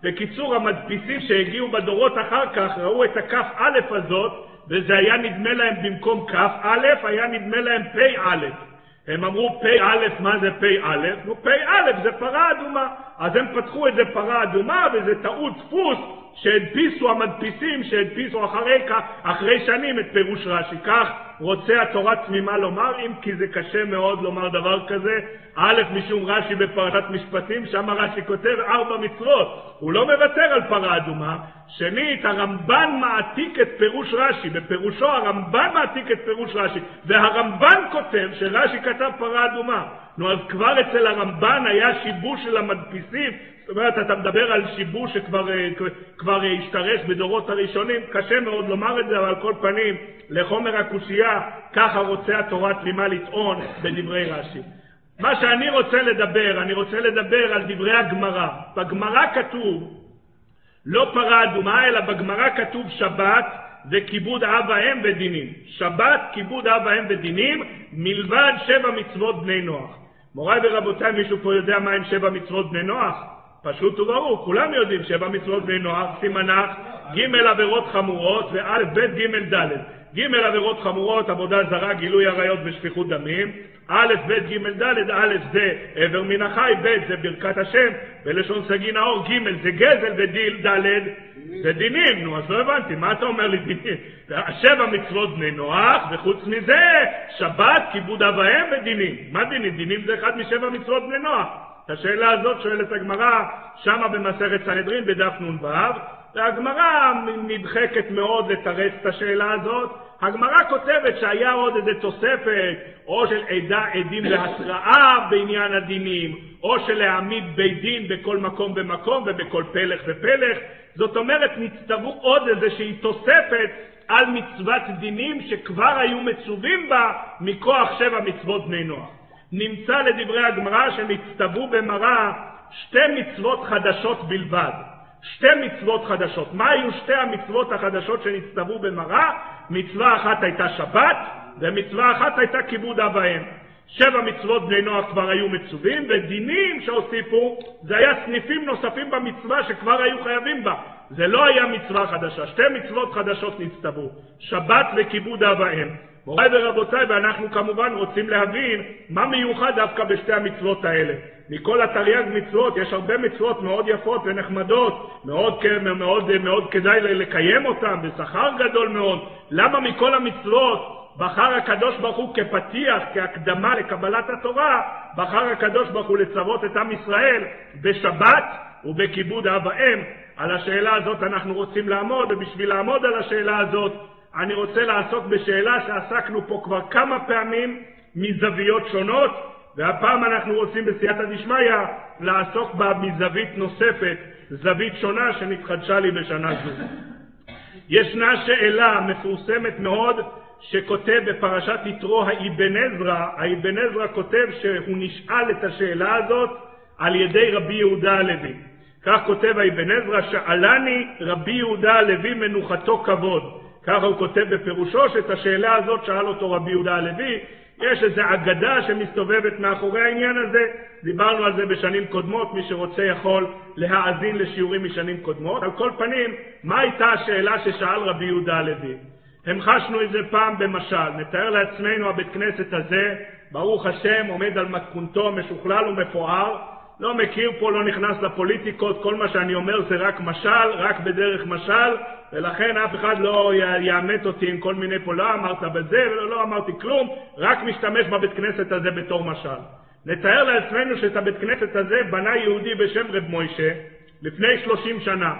בקיצור, המדפיסים שהגיעו בדורות אחר כך ראו את הכ"א הזאת, וזה היה נדמה להם במקום כ"א, היה נדמה להם פ"א. הם אמרו פ"א, מה זה פ"א? נו, פ"א זה פרה אדומה. אז הם פתחו את זה פרה אדומה, וזה טעות דפוס שהדפיסו המדפיסים, שהדפיסו אחרי, אחרי שנים את פירוש רש"י. כך רוצה התורה תמימה לומר, אם כי זה קשה מאוד לומר דבר כזה. א', משום רש"י בפרשת משפטים, שם רש"י כותב ארבע מצוות. הוא לא מוותר על פרה אדומה. שנית, הרמב"ן מעתיק את פירוש רש"י. בפירושו הרמב"ן מעתיק את פירוש רש"י. והרמב"ן כותב שרש"י כתב פרה אדומה. נו, אז כבר אצל הרמב"ן היה שיבוש של המדפיסים זאת אומרת, אתה מדבר על שיבוש שכבר אה, כבר השתרש בדורות הראשונים, קשה מאוד לומר את זה, אבל על כל פנים, לחומר הקושייה, ככה רוצה התורה תמימה לטעון בדברי רש"י. מה שאני רוצה לדבר, אני רוצה לדבר על דברי הגמרא. בגמרא כתוב, לא פרה אדומה, אלא בגמרא כתוב שבת וכיבוד אב ואם ודינים. שבת, כיבוד אב ואם ודינים, מלבד שבע מצוות בני נוח. מוריי ורבותיי, מישהו פה יודע מה הם שבע מצוות בני נוח? פשוט וברור, כולם יודעים שבע מצוות בני נוח, סימנך, ג' עבירות חמורות וא', ב', ג', ד'. ג' עבירות חמורות, עבודה זרה, גילוי עריות ושפיכות דמים. א', ב', ג', ד', א' זה עבר מן החי, ב' זה ברכת השם, בלשון סגי נאור, ג' זה גזל ודיל, ד' זה דינים. נו, אז לא הבנתי, מה אתה אומר לי דינים? שבע מצוות בני נוח, וחוץ מזה, שבת, כיבוד אב ודינים. מה דינים? דינים זה אחד משבע מצוות בני נוח. את השאלה הזאת שואלת הגמרא שמה במסכת סנהדרין בדף נ"ו, והגמרא נדחקת מאוד לתרץ את השאלה הזאת. הגמרא כותבת שהיה עוד איזה תוספת, או של עדה, עדים להתראה בעניין הדינים, או של להעמיד בית דין בכל מקום ומקום ובכל פלך ופלך. זאת אומרת, נצטוו עוד איזושהי תוספת על מצוות דינים שכבר היו מצווים בה מכוח שבע מצוות בני נוח. נמצא לדברי הגמרא שנצטוו במראה שתי מצוות חדשות בלבד. שתי מצוות חדשות. מה היו שתי המצוות החדשות שנצטוו במראה? מצווה אחת הייתה שבת, ומצווה אחת הייתה כיבוד אב ואם. שבע מצוות בני נוח כבר היו מצווים, ודינים שהוסיפו, זה היה סניפים נוספים במצווה שכבר היו חייבים בה. זה לא היה מצווה חדשה. שתי מצוות חדשות נצטוו, שבת וכיבוד אב ואם. מוריי ורבותיי, ואנחנו כמובן רוצים להבין מה מיוחד דווקא בשתי המצוות האלה. מכל התרי"ג מצוות יש הרבה מצוות מאוד יפות ונחמדות, מאוד, מאוד, מאוד כדאי לקיים אותן, בשכר גדול מאוד. למה מכל המצוות בחר הקדוש ברוך הוא כפתיח, כהקדמה לקבלת התורה, בחר הקדוש ברוך הוא לצוות את עם ישראל בשבת ובכיבוד אב ואם. על השאלה הזאת אנחנו רוצים לעמוד, ובשביל לעמוד על השאלה הזאת אני רוצה לעסוק בשאלה שעסקנו פה כבר כמה פעמים מזוויות שונות, והפעם אנחנו רוצים בסייעתא דשמיא לעסוק בה מזווית נוספת, זווית שונה שנתחדשה לי בשנה זו. ישנה שאלה מפורסמת מאוד שכותב בפרשת יתרו האבן עזרא, האבן עזרא כותב שהוא נשאל את השאלה הזאת על ידי רבי יהודה הלוי. כך כותב האבן עזרא, שאלני רבי יהודה הלוי מנוחתו כבוד. ככה הוא כותב בפירושו שאת השאלה הזאת שאל אותו רבי יהודה הלוי, יש איזו אגדה שמסתובבת מאחורי העניין הזה, דיברנו על זה בשנים קודמות, מי שרוצה יכול להאזין לשיעורים משנים קודמות. על כל פנים, מה הייתה השאלה ששאל רבי יהודה הלוי? המחשנו את זה פעם במשל, נתאר לעצמנו הבית כנסת הזה, ברוך השם, עומד על מתכונתו משוכלל ומפואר, לא מכיר פה, לא נכנס לפוליטיקות, כל מה שאני אומר זה רק משל, רק בדרך משל, ולכן אף אחד לא יאמת אותי עם כל מיני פה, לא אמרת בזה ולא לא אמרתי כלום, רק משתמש בבית כנסת הזה בתור משל. נתאר לעצמנו שאת הבית כנסת הזה בנה יהודי בשם רב מוישה לפני 30 שנה.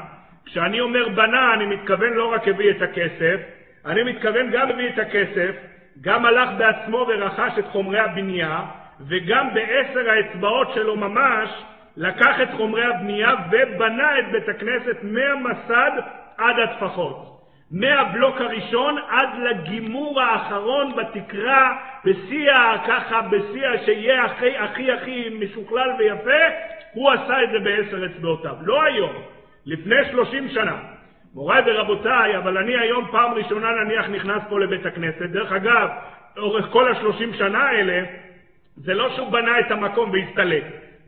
כשאני אומר בנה, אני מתכוון לא רק הביא את הכסף, אני מתכוון גם הביא את הכסף, גם הלך בעצמו ורכש את חומרי הבנייה, וגם בעשר האצבעות שלו ממש לקח את חומרי הבנייה ובנה את בית הכנסת מהמסד עד הטפחות. מהבלוק הראשון עד לגימור האחרון בתקרה, בשיא, ככה, בשיא שיהיה הכי הכי הכי משוכלל ויפה, הוא עשה את זה בעשר אצבעותיו. לא היום, לפני שלושים שנה. מוריי ורבותיי, אבל אני היום פעם ראשונה נניח נכנס פה לבית הכנסת. דרך אגב, לאורך כל השלושים שנה האלה, זה לא שהוא בנה את המקום והסתלק,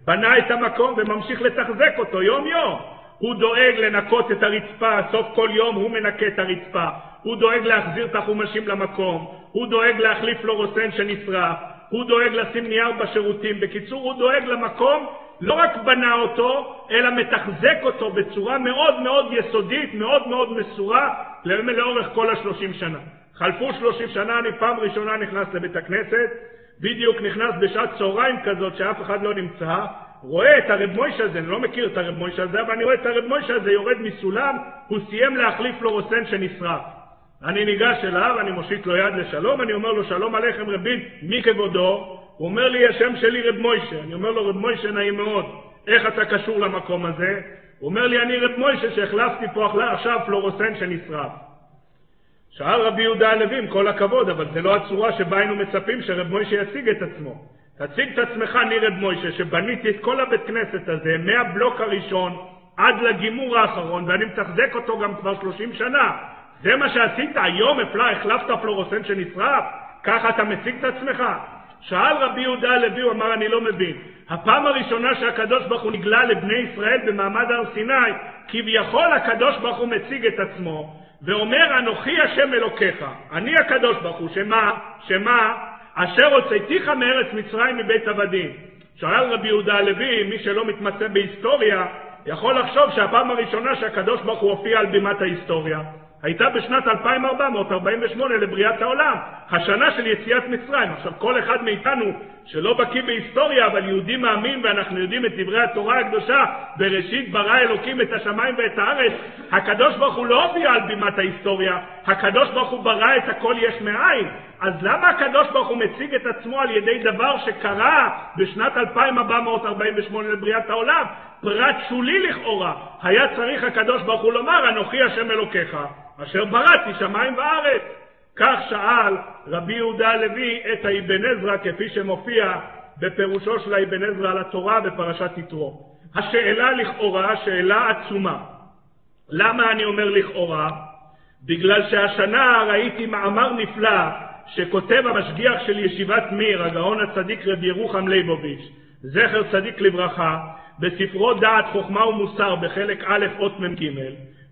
בנה את המקום וממשיך לתחזק אותו יום-יום. הוא דואג לנקות את הרצפה, סוף כל יום הוא מנקה את הרצפה. הוא דואג להחזיר את החומשים למקום. הוא דואג להחליף פלורוסן שנשרף. הוא דואג לשים נייר בשירותים. בקיצור, הוא דואג למקום, לא רק בנה אותו, אלא מתחזק אותו בצורה מאוד מאוד יסודית, מאוד מאוד מסורה, לאורך כל השלושים שנה. חלפו שלושים שנה, אני פעם ראשונה נכנס לבית הכנסת, בדיוק נכנס בשעת צהריים כזאת שאף אחד לא נמצא, רואה את הרב מוישה הזה, אני לא מכיר את הרב מוישה הזה, אבל אני רואה את הרב מוישה הזה יורד מסולם, הוא סיים להחליף פלורוסן שנשרף. אני ניגש אליו, אני מושיט לו יד לשלום, אני אומר לו שלום עליכם רבין, מי כבודו? הוא אומר לי השם שלי רב מוישה. אני אומר לו רב מוישה נעים מאוד, איך אתה קשור למקום הזה? הוא אומר לי אני רב מוישה שהחלפתי פה עכשיו פלורוסן שנשרף. שאל רבי יהודה הלוי, עם כל הכבוד, אבל זה לא הצורה שבה היינו מצפים שרב מוישה יציג את עצמו. תציג את עצמך, ניר רב מוישה, שבניתי את כל הבית כנסת הזה, מהבלוק הראשון עד לגימור האחרון, ואני מתחזק אותו גם כבר 30 שנה. זה מה שעשית, היום הפלה, החלפת פלורוסן שנשרף? ככה אתה מציג את עצמך? שאל רבי יהודה הלוי, הוא אמר, אני לא מבין. הפעם הראשונה שהקדוש ברוך הוא נגלה לבני ישראל במעמד הר סיני, כביכול הקדוש ברוך הוא מציג את עצמו, ואומר אנוכי השם אלוקיך, אני הקדוש ברוך הוא, שמה? שמה? אשר הוצאתיך מארץ מצרים מבית עבדים. שאל רבי יהודה הלוי, מי שלא מתמצא בהיסטוריה, יכול לחשוב שהפעם הראשונה שהקדוש ברוך הוא הופיע על בימת ההיסטוריה, הייתה בשנת 2448 לבריאת העולם, השנה של יציאת מצרים. עכשיו, כל אחד מאיתנו שלא בקיא בהיסטוריה, אבל יהודי מאמין ואנחנו יודעים את דברי התורה הקדושה, בראשית ברא אלוקים את השמיים ואת הארץ, הקדוש ברוך הוא לא הופיע על בימת ההיסטוריה, הקדוש ברוך הוא ברא את הכל יש מאין. אז למה הקדוש ברוך הוא מציג את עצמו על ידי דבר שקרה בשנת 2448 לבריאת העולם? פרט שולי לכאורה. היה צריך הקדוש ברוך הוא לומר, אנוכי השם אלוקיך, אשר בראתי שמיים וארץ. כך שאל רבי יהודה הלוי את האבן עזרא כפי שמופיע בפירושו של האבן עזרא על התורה בפרשת יתרו. השאלה לכאורה שאלה עצומה. למה אני אומר לכאורה? בגלל שהשנה ראיתי מאמר נפלא שכותב המשגיח של ישיבת מיר, הגאון הצדיק רבי ירוחם ליבוביץ', זכר צדיק לברכה, בספרו דעת חוכמה ומוסר בחלק א' אות מ"ג,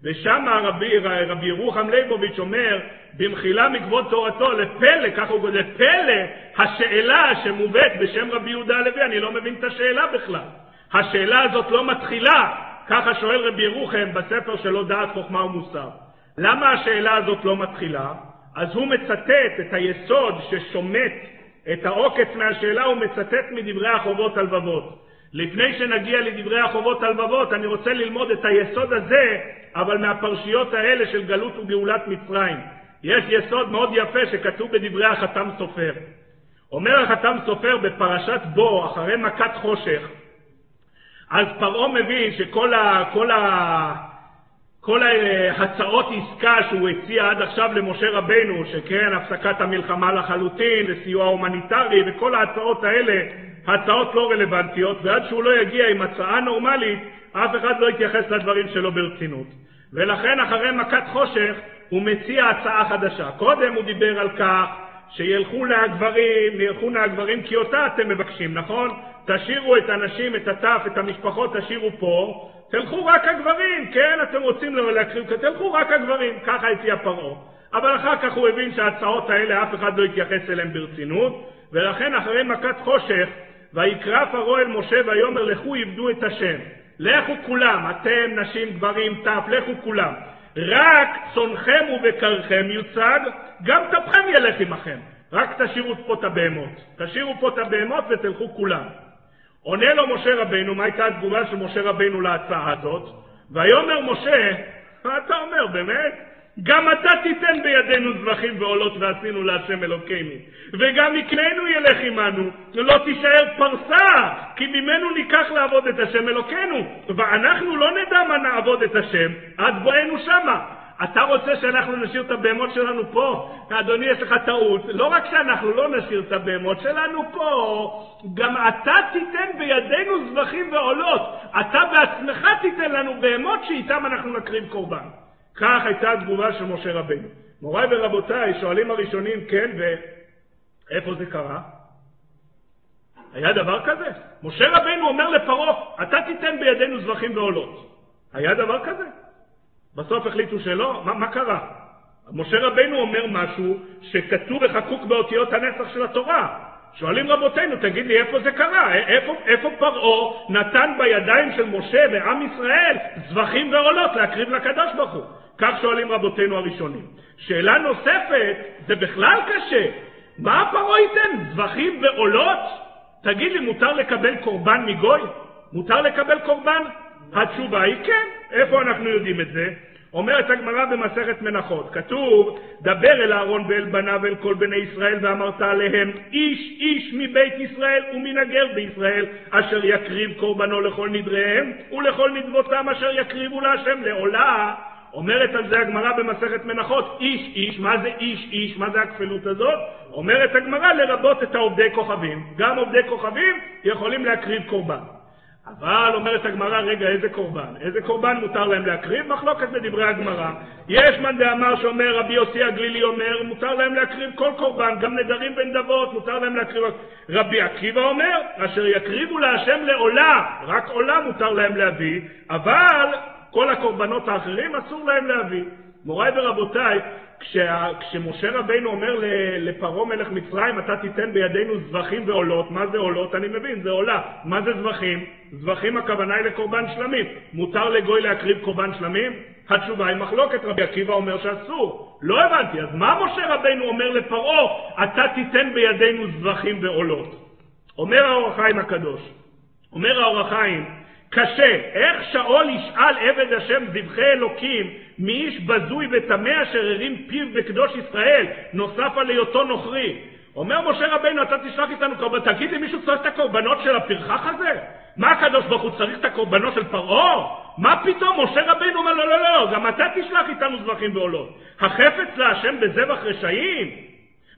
ושם רבי, רבי ירוחם ליבוביץ' אומר, במחילה מכבוד תורתו, לפלא, ככה הוא כותב, לפלא השאלה שמובאת בשם רבי יהודה הלוי, אני לא מבין את השאלה בכלל. השאלה הזאת לא מתחילה, ככה שואל רבי ירוחם בספר שלו דעת חוכמה ומוסר. למה השאלה הזאת לא מתחילה? אז הוא מצטט את היסוד ששומט את העוקץ מהשאלה, הוא מצטט מדברי החובות הלבבות. לפני שנגיע לדברי החובות הלבבות, אני רוצה ללמוד את היסוד הזה, אבל מהפרשיות האלה של גלות וגאולת מצרים. יש יסוד מאוד יפה שכתוב בדברי החתם סופר. אומר החתם סופר בפרשת בו, אחרי מכת חושך, אז פרעה מבין שכל ה, כל ה, כל ההצעות עסקה שהוא הציע עד עכשיו למשה רבנו, שכן הפסקת המלחמה לחלוטין וסיוע הומניטרי וכל ההצעות האלה, הצעות לא רלוונטיות, ועד שהוא לא יגיע עם הצעה נורמלית, אף אחד לא יתייחס לדברים שלו ברצינות. ולכן אחרי מכת חושך הוא מציע הצעה חדשה. קודם הוא דיבר על כך שילכו מהגברים, ילכו מהגברים כי אותה אתם מבקשים, נכון? תשאירו את הנשים, את הטף, את המשפחות, תשאירו פה, תלכו רק הגברים, כן, אתם רוצים להקריב, תלכו רק הגברים, ככה הציע פרעה. אבל אחר כך הוא הבין שההצעות האלה אף אחד לא יתייחס אליהן ברצינות, ולכן אחרי מכת חושך, ויקרא פרעה אל משה ויאמר לכו עבדו את השם. לכו כולם, אתם, נשים, גברים, טף, לכו כולם. רק צונכם ובקרכם יוצג, גם טפכם ילך עמכם. רק תשאירו פה את הבהמות. תשאירו פה את הבהמות ותלכו כולם. עונה לו משה רבינו, מה הייתה התגובה של משה רבינו להצעה הזאת? ויאמר משה, מה אתה אומר, באמת? גם אתה תיתן בידינו זבחים ועולות ועשינו להשם אלוקינו. וגם מקננו ילך עמנו, ולא תישאר פרסה, כי ממנו ניקח לעבוד את השם אלוקינו. ואנחנו לא נדע מה נעבוד את השם עד בואנו שמה. אתה רוצה שאנחנו נשאיר את הבהמות שלנו פה? אדוני, יש לך טעות. לא רק שאנחנו לא נשאיר את הבהמות שלנו פה, גם אתה תיתן בידינו זבחים ועולות. אתה בעצמך תיתן לנו בהמות שאיתם אנחנו נקריב קורבן. כך הייתה התגובה של משה רבינו. מוריי ורבותיי, שואלים הראשונים, כן, ואיפה זה קרה? היה דבר כזה? משה רבינו אומר לפרעה, אתה תיתן בידינו זבחים ועולות. היה דבר כזה? בסוף החליטו שלא? מה, מה קרה? משה רבינו אומר משהו שכתוב וחקוק באותיות הנצח של התורה. שואלים רבותינו, תגיד לי איפה זה קרה? איפה, איפה פרעה נתן בידיים של משה ועם ישראל זבחים ועולות להקריב לקדוש ברוך הוא? כך שואלים רבותינו הראשונים. שאלה נוספת, זה בכלל קשה. מה פרעה ייתן? זבחים ועולות? תגיד לי, מותר לקבל קורבן מגוי? מותר לקבל קורבן? התשובה היא כן. איפה אנחנו יודעים את זה? אומרת הגמרא במסכת מנחות, כתוב, דבר אל אהרון ואל בניו ואל כל בני ישראל ואמרת עליהם, איש איש מבית ישראל ומן הגר בישראל, אשר יקריב קורבנו לכל נדריהם ולכל נדבותם אשר יקריבו להשם לעולה. אומרת על זה הגמרא במסכת מנחות, איש איש, מה זה איש איש, מה זה הכפילות הזאת? אומרת הגמרא לרבות את העובדי כוכבים. גם עובדי כוכבים יכולים להקריב קורבן. אבל אומרת הגמרא, רגע, איזה קורבן? איזה קורבן מותר להם להקריב? מחלוקת בדברי הגמרא. יש מאן דאמר שאומר, רבי יוסי הגלילי אומר, מותר להם להקריב כל קורבן, גם נדרים ונדבות, מותר להם להקריב. רבי עקיבא אומר, אשר יקריבו להשם לעולה, רק עולה מותר להם להביא, אבל כל הקורבנות האחרים אסור להם להביא. מוריי ורבותיי, כשה, כשמשה רבינו אומר לפרעה מלך מצרים, אתה תיתן בידינו זבחים ועולות, מה זה עולות? אני מבין, זה עולה. מה זה זבחים? זבחים הכוונה היא לקורבן שלמים. מותר לגוי להקריב קורבן שלמים? התשובה היא מחלוקת, רבי עקיבא אומר שאסור. לא הבנתי, אז מה משה רבינו אומר לפרעה, אתה תיתן בידינו זבחים ועולות? אומר האור החיים הקדוש, אומר האור החיים, קשה, איך שאול ישאל עבד השם זבחי אלוקים מאיש בזוי וטמא אשר הרים פיו בקדוש ישראל, נוסף על היותו נוכרי. אומר משה רבינו, אתה תשלח איתנו קורבנות, תגיד לי, מישהו צריך את הקורבנות של הפרחח הזה? מה הקדוש ברוך הוא צריך את הקורבנות של פרעה? מה פתאום? משה רבינו אומר, לא, לא, לא, גם אתה תשלח איתנו זבחים ועולות. החפץ להשם בזבח רשעים?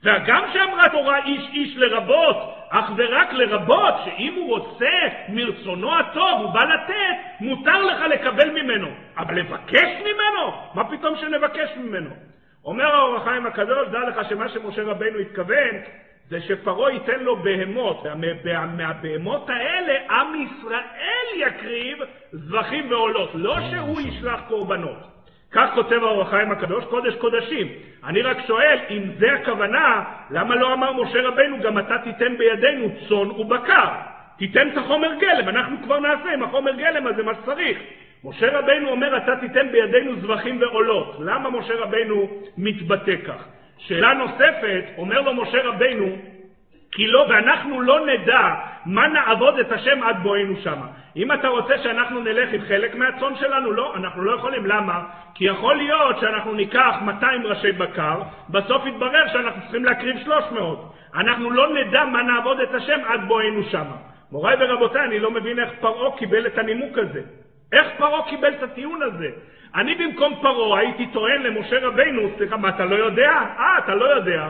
וגם שאמרה תורה איש איש לרבות, אך ורק לרבות, שאם הוא רוצה מרצונו הטוב, הוא בא לתת, מותר לך לקבל ממנו. אבל לבקש ממנו? מה פתאום שנבקש ממנו? אומר האור החיים הקדוש, דע לך שמה שמשה רבנו התכוון, זה שפרעה ייתן לו בהמות, ומהבהמות האלה עם ישראל יקריב זבחים ועולות, לא שהוא ישלח קורבנות. כך כותב האור החיים הקדוש, קודש קודשים. אני רק שואל, אם זה הכוונה, למה לא אמר משה רבנו, גם אתה תיתן בידינו צאן ובקר? תיתן את החומר גלם, אנחנו כבר נעשה עם החומר גלם הזה מה שצריך. משה רבנו אומר, אתה תיתן בידינו זבחים ועולות. למה משה רבנו מתבטא כך? שאלה נוספת, אומר לו משה רבנו, כי לא, ואנחנו לא נדע מה נעבוד את השם עד בואנו שמה. אם אתה רוצה שאנחנו נלך עם חלק מהצאן שלנו, לא, אנחנו לא יכולים. למה? כי יכול להיות שאנחנו ניקח 200 ראשי בקר, בסוף יתברר שאנחנו צריכים להקריב 300. אנחנו לא נדע מה נעבוד את השם עד בואנו שמה. מוריי ורבותיי, אני לא מבין איך פרעה קיבל את הנימוק הזה. איך פרעה קיבל את הטיעון הזה? אני במקום פרעה הייתי טוען למשה רבינו, סליחה, מה, אתה לא יודע? אה, אתה לא יודע.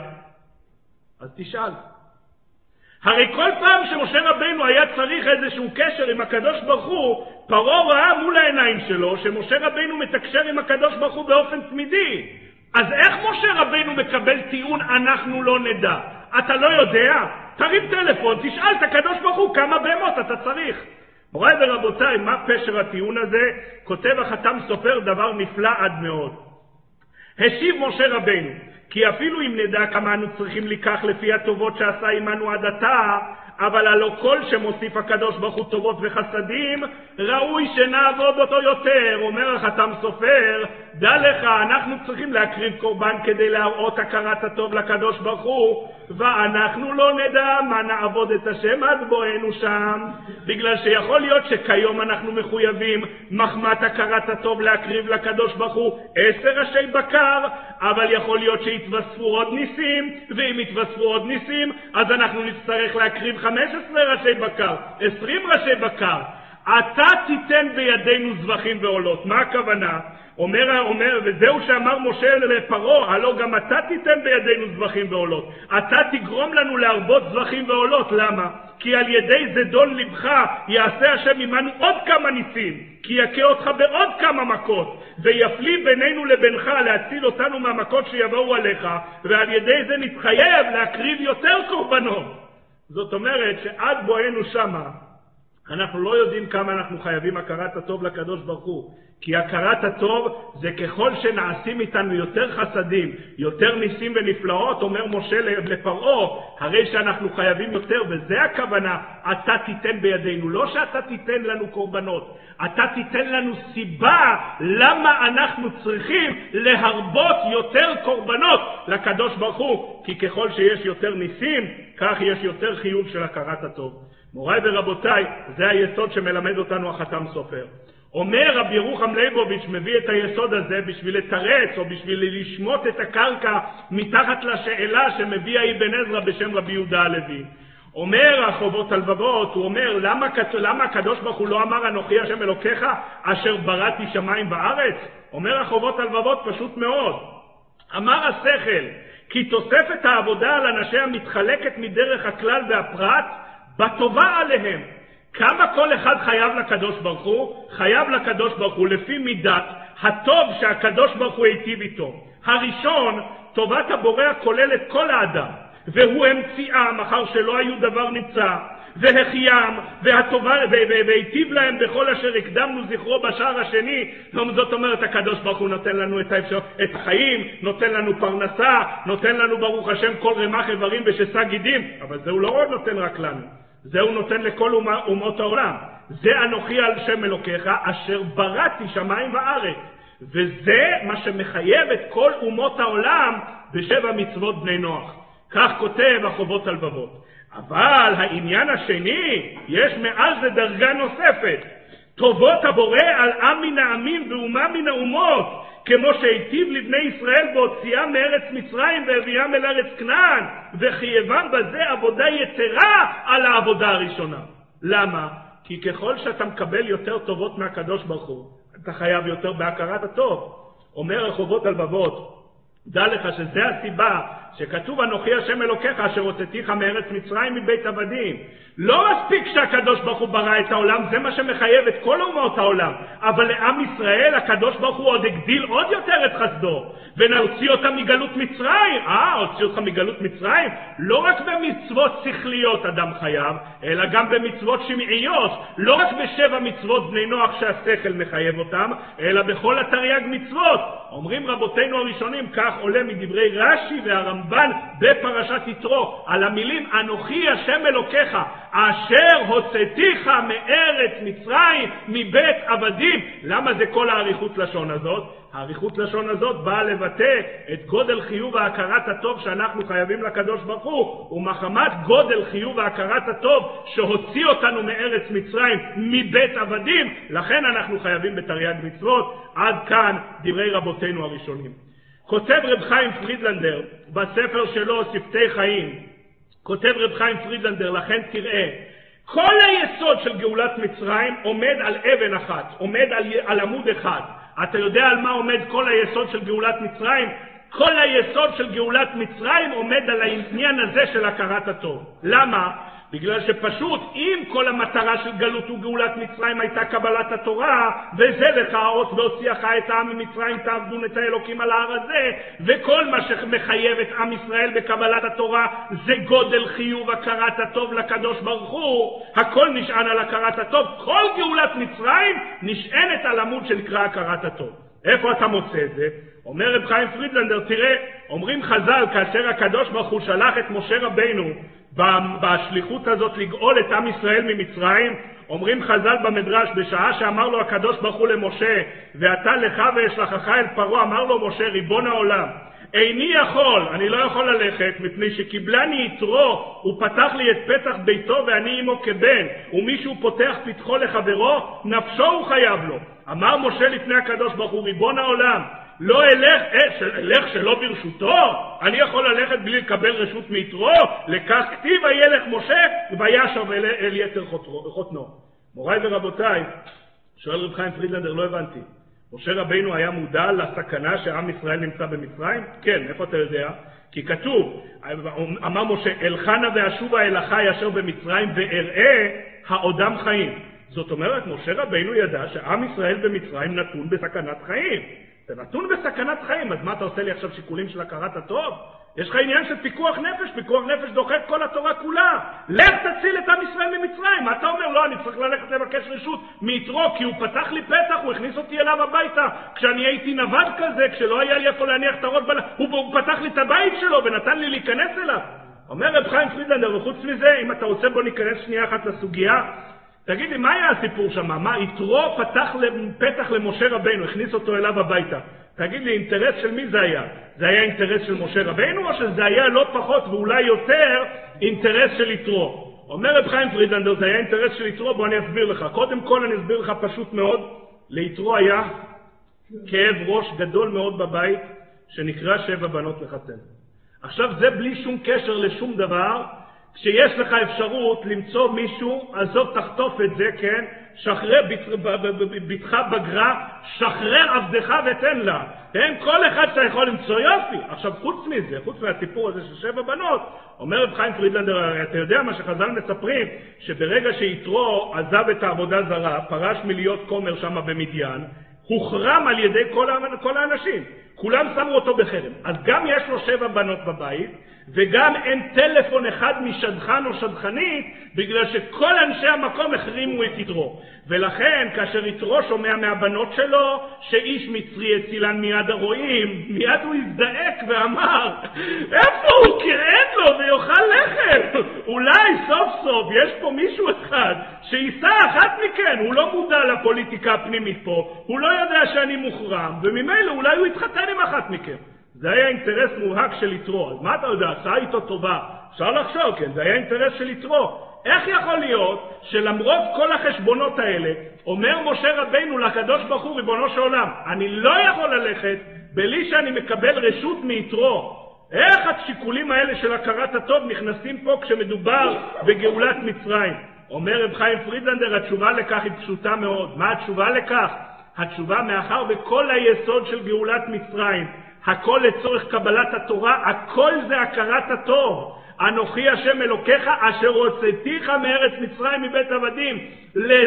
אז תשאל. הרי כל פעם שמשה רבינו היה צריך איזשהו קשר עם הקדוש ברוך הוא, פרעה ראה מול העיניים שלו שמשה רבינו מתקשר עם הקדוש ברוך הוא באופן תמידי. אז איך משה רבינו מקבל טיעון אנחנו לא נדע? אתה לא יודע? תרים טלפון, תשאל את הקדוש ברוך הוא כמה בהמות אתה צריך. מוריי ורבותיי, מה פשר הטיעון הזה? כותב החתם סופר דבר נפלא עד מאוד. השיב משה רבינו, כי אפילו אם נדע כמה אנו צריכים לקח לפי הטובות שעשה עמנו עד עתה, אבל הלא כל שמוסיף הקדוש ברוך הוא טובות וחסדים, ראוי שנעבוד אותו יותר. אומר החתם סופר, דע לך, אנחנו צריכים להקריב קורבן כדי להראות הכרת הטוב לקדוש ברוך הוא, ואנחנו לא נדע מה נעבוד את השם עד בואנו שם, בגלל שיכול להיות שכיום אנחנו מחויבים מחמת הכרת הטוב להקריב לקדוש ברוך הוא עשר ראשי בקר, אבל יכול להיות שיתווספו עוד ניסים, ואם יתווספו עוד ניסים, אז אנחנו נצטרך להקריב 15 ראשי בקר, 20 ראשי בקר. אתה תיתן בידינו זבחים ועולות. מה הכוונה? אומר, אומר, וזהו שאמר משה לפרעה, הלא גם אתה תיתן בידינו זבחים ועולות. אתה תגרום לנו להרבות זבחים ועולות. למה? כי על ידי זדון לבך יעשה השם עמנו עוד כמה ניסים, כי יכה אותך בעוד כמה מכות, ויפליא בינינו לבינך להציל אותנו מהמכות שיבואו עליך, ועל ידי זה נתחייב להקריב יותר קורבנות. זאת אומרת שעד בואנו שמה, אנחנו לא יודעים כמה אנחנו חייבים הכרת הטוב לקדוש ברוך הוא, כי הכרת הטוב זה ככל שנעשים איתנו יותר חסדים, יותר ניסים ונפלאות, אומר משה לפרעה, הרי שאנחנו חייבים יותר, וזה הכוונה, אתה תיתן בידינו, לא שאתה תיתן לנו קורבנות, אתה תיתן לנו סיבה למה אנחנו צריכים להרבות יותר קורבנות לקדוש ברוך הוא, כי ככל שיש יותר ניסים, כך יש יותר חיוב של הכרת הטוב. מוריי ורבותיי, זה היסוד שמלמד אותנו החתם סופר. אומר רבי ירוחם ליבוביץ', מביא את היסוד הזה בשביל לתרץ או בשביל לשמוט את הקרקע מתחת לשאלה שמביא האבן עזרא בשם רבי יהודה הלוי. אומר החובות הלבבות, הוא אומר, למה, למה הקדוש ברוך הוא לא אמר אנוכי השם אלוקיך אשר בראתי שמיים וארץ? אומר החובות הלבבות פשוט מאוד. אמר השכל, כי תוספת העבודה על אנשיה מתחלקת מדרך הכלל והפרט בטובה עליהם. כמה כל אחד חייב לקדוש ברוך הוא? חייב לקדוש ברוך הוא לפי מידת הטוב שהקדוש ברוך הוא היטיב איתו. הראשון, טובת הבורא הכוללת כל האדם, והוא המציאה מאחר שלא היו דבר נמצא, והחיים, והיטיב להם בכל אשר הקדמנו זכרו בשער השני. זאת אומרת, הקדוש ברוך הוא נותן לנו את, האפשר, את החיים, נותן לנו פרנסה, נותן לנו ברוך השם כל רמ"ח איברים ושסה גידים, אבל זה הוא לא נותן רק לנו, זה הוא נותן לכל אומות העולם. זה אנוכי על שם אלוקיך, אשר בראתי שמיים וארץ. וזה מה שמחייב את כל אומות העולם בשבע מצוות בני נוח. כך כותב החובות הלבבות. אבל העניין השני, יש מעל זה דרגה נוספת. טובות הבורא על עם מן העמים ואומה מן האומות, כמו שהיטיב לבני ישראל בהוציאם מארץ מצרים והביאם אל ארץ כנען, וחייבם בזה עבודה יתרה על העבודה הראשונה. למה? כי ככל שאתה מקבל יותר טובות מהקדוש ברוך הוא, אתה חייב יותר בהכרת הטוב. אומר רחובות הלבבות, דע לך שזה הסיבה שכתוב אנוכי השם אלוקיך אשר הוצאתיך מארץ מצרים מבית עבדים. לא מספיק שהקדוש ברוך הוא ברא את העולם, זה מה שמחייב את כל אומות העולם. אבל לעם ישראל הקדוש ברוך הוא עוד הגדיל עוד יותר את חסדו. ונוציא אותם מגלות מצרים. אה, הוציא אותך מגלות מצרים? לא רק במצוות שכליות אדם חייב, אלא גם במצוות שמעיות. לא רק בשבע מצוות בני נוח שהשכל מחייב אותם, אלא בכל התרי"ג מצוות. אומרים רבותינו הראשונים, כך עולה מדברי רש"י והרמב"ן בפרשת יתרו, על המילים אנוכי השם אלוקיך, אשר הוצאתיך מארץ מצרים, מבית עבדים. למה זה כל האריכות לשון הזאת? האריכות לשון הזאת באה לבטא את גודל חיוב ההכרת הטוב שאנחנו חייבים לקדוש ברוך הוא, ומחמת גודל חיוב ההכרת הטוב שהוציא אותנו מארץ מצרים מבית עבדים, לכן אנחנו חייבים בתרי"ג מצוות. עד כאן דברי רבותינו הראשונים. כותב רב חיים פרידלנדר בספר שלו שפתי חיים, כותב רב חיים פרידלנדר, לכן תראה, כל היסוד של גאולת מצרים עומד על אבן אחת, עומד על, על עמוד אחד. אתה יודע על מה עומד כל היסוד של גאולת מצרים? כל היסוד של גאולת מצרים עומד על העניין הזה של הכרת הטוב. למה? בגלל שפשוט אם כל המטרה של גלות וגאולת מצרים הייתה קבלת התורה, וזה לך האות והוציאך את העם ממצרים תעבדון את האלוקים על ההר הזה, וכל מה שמחייב את עם ישראל בקבלת התורה זה גודל חיוב הכרת הטוב לקדוש ברוך הוא, הכל נשען על הכרת הטוב, כל גאולת מצרים נשענת על עמוד שנקרא הכרת הטוב. איפה אתה מוצא את זה? אומר רב חיים פרידלנדר, תראה, אומרים חז"ל, כאשר הקדוש ברוך הוא שלח את משה רבינו בשליחות הזאת לגאול את עם ישראל ממצרים, אומרים חז"ל במדרש, בשעה שאמר לו הקדוש ברוך הוא למשה, ואתה לך ואשלחך אל פרעה, אמר לו משה, ריבון העולם, איני יכול, אני לא יכול ללכת, מפני שקיבלני יתרו, הוא פתח לי את פתח ביתו ואני עמו כבן, ומישהו פותח פתחו לחברו, נפשו הוא חייב לו. אמר משה לפני הקדוש ברוך הוא, ריבון העולם, לא אלך, אה, אלך שלא ברשותו? אני יכול ללכת בלי לקבל רשות מיתרו? לכך כתיב וילך משה וישב אל, אל יתר חותנו. מוריי ורבותיי, שואל רב חיים פרידלנדר, לא הבנתי. משה רבינו היה מודע לסכנה שעם ישראל נמצא במצרים? כן, איפה אתה יודע? כי כתוב, אמר משה, אלחנה ואשובה אל אחי אשר במצרים ואראה העודם חיים. זאת אומרת, משה רבינו ידע שעם ישראל במצרים נתון בסכנת חיים. זה נתון בסכנת חיים, אז מה אתה עושה לי עכשיו שיקולים של הכרת הטוב? יש לך עניין של פיקוח נפש, פיקוח נפש דוחה את כל התורה כולה. לך תציל את עם ישראל ממצרים. מה אתה אומר? לא, אני צריך ללכת לבקש רשות מיתרו, כי הוא פתח לי פתח, הוא הכניס אותי אליו הביתה. כשאני הייתי נווד כזה, כשלא היה לי איפה להניח את הראש, בל... הוא, הוא פתח לי את הבית שלו ונתן לי להיכנס אליו. אומר רב חיים פרידלנדר, וחוץ מזה, אם אתה רוצה בוא ניכנס שנייה אחת לסוגיה. תגיד לי, מה היה הסיפור שם? מה, יתרו פתח פתח למשה רבנו, הכניס אותו אליו הביתה. תגיד לי, אינטרס של מי זה היה? זה היה אינטרס של משה רבנו, או שזה היה לא פחות ואולי יותר אינטרס של יתרו? אומר רב חיים פרידלנדר, זה היה אינטרס של יתרו, בוא אני אסביר לך. קודם כל אני אסביר לך פשוט מאוד, ליתרו היה כאב ראש גדול מאוד בבית, שנקרא שבע בנות לחתן. עכשיו זה בלי שום קשר לשום דבר, כשיש לך אפשרות למצוא מישהו, עזוב תחטוף את זה, כן? שחרר בתך בגרה, שחרר עבדך ותן לה. כן? כל אחד שאתה יכול למצוא יופי. עכשיו חוץ מזה, חוץ מהסיפור הזה של שבע בנות, אומר רב חיים פרידלנדר, אתה יודע מה שחז"ל מספרים, שברגע שיתרו עזב את העבודה זרה, פרש מלהיות כומר שם במדיין, הוחרם על ידי כל, כל האנשים. כולם שמו אותו בחרם. אז גם יש לו שבע בנות בבית, וגם אין טלפון אחד משדכן או שדכנית, בגלל שכל אנשי המקום החרימו את יתרו. ולכן, כאשר יתרו שומע מהבנות שלו שאיש מצרי הצילן מיד הרועים, מיד הוא הזדעק ואמר, איפה הוא? אין לו ויאכל לחם. אולי סוף סוף יש פה מישהו אחד שיישא אחת מכן, הוא לא מודע לפוליטיקה הפנימית פה, הוא לא יודע שאני מוחרם, וממילא אולי הוא יתחתן עם אחת מכם. זה היה אינטרס מובהק של יתרו. אז מה אתה יודע, עשה איתו טובה. אפשר לחשוב, כן, זה היה אינטרס של יתרו. איך יכול להיות שלמרות כל החשבונות האלה, אומר משה רבינו לקדוש ברוך הוא, ריבונו של עולם, אני לא יכול ללכת בלי שאני מקבל רשות מיתרו. איך השיקולים האלה של הכרת הטוב נכנסים פה כשמדובר בגאולת מצרים? אומר רב חיים פרידלנדר, התשובה לכך היא פשוטה מאוד. מה התשובה לכך? התשובה מאחר וכל היסוד של גאולת מצרים, הכל לצורך קבלת התורה, הכל זה הכרת הטוב. אנוכי השם אלוקיך אשר הוצאתיך מארץ מצרים מבית עבדים,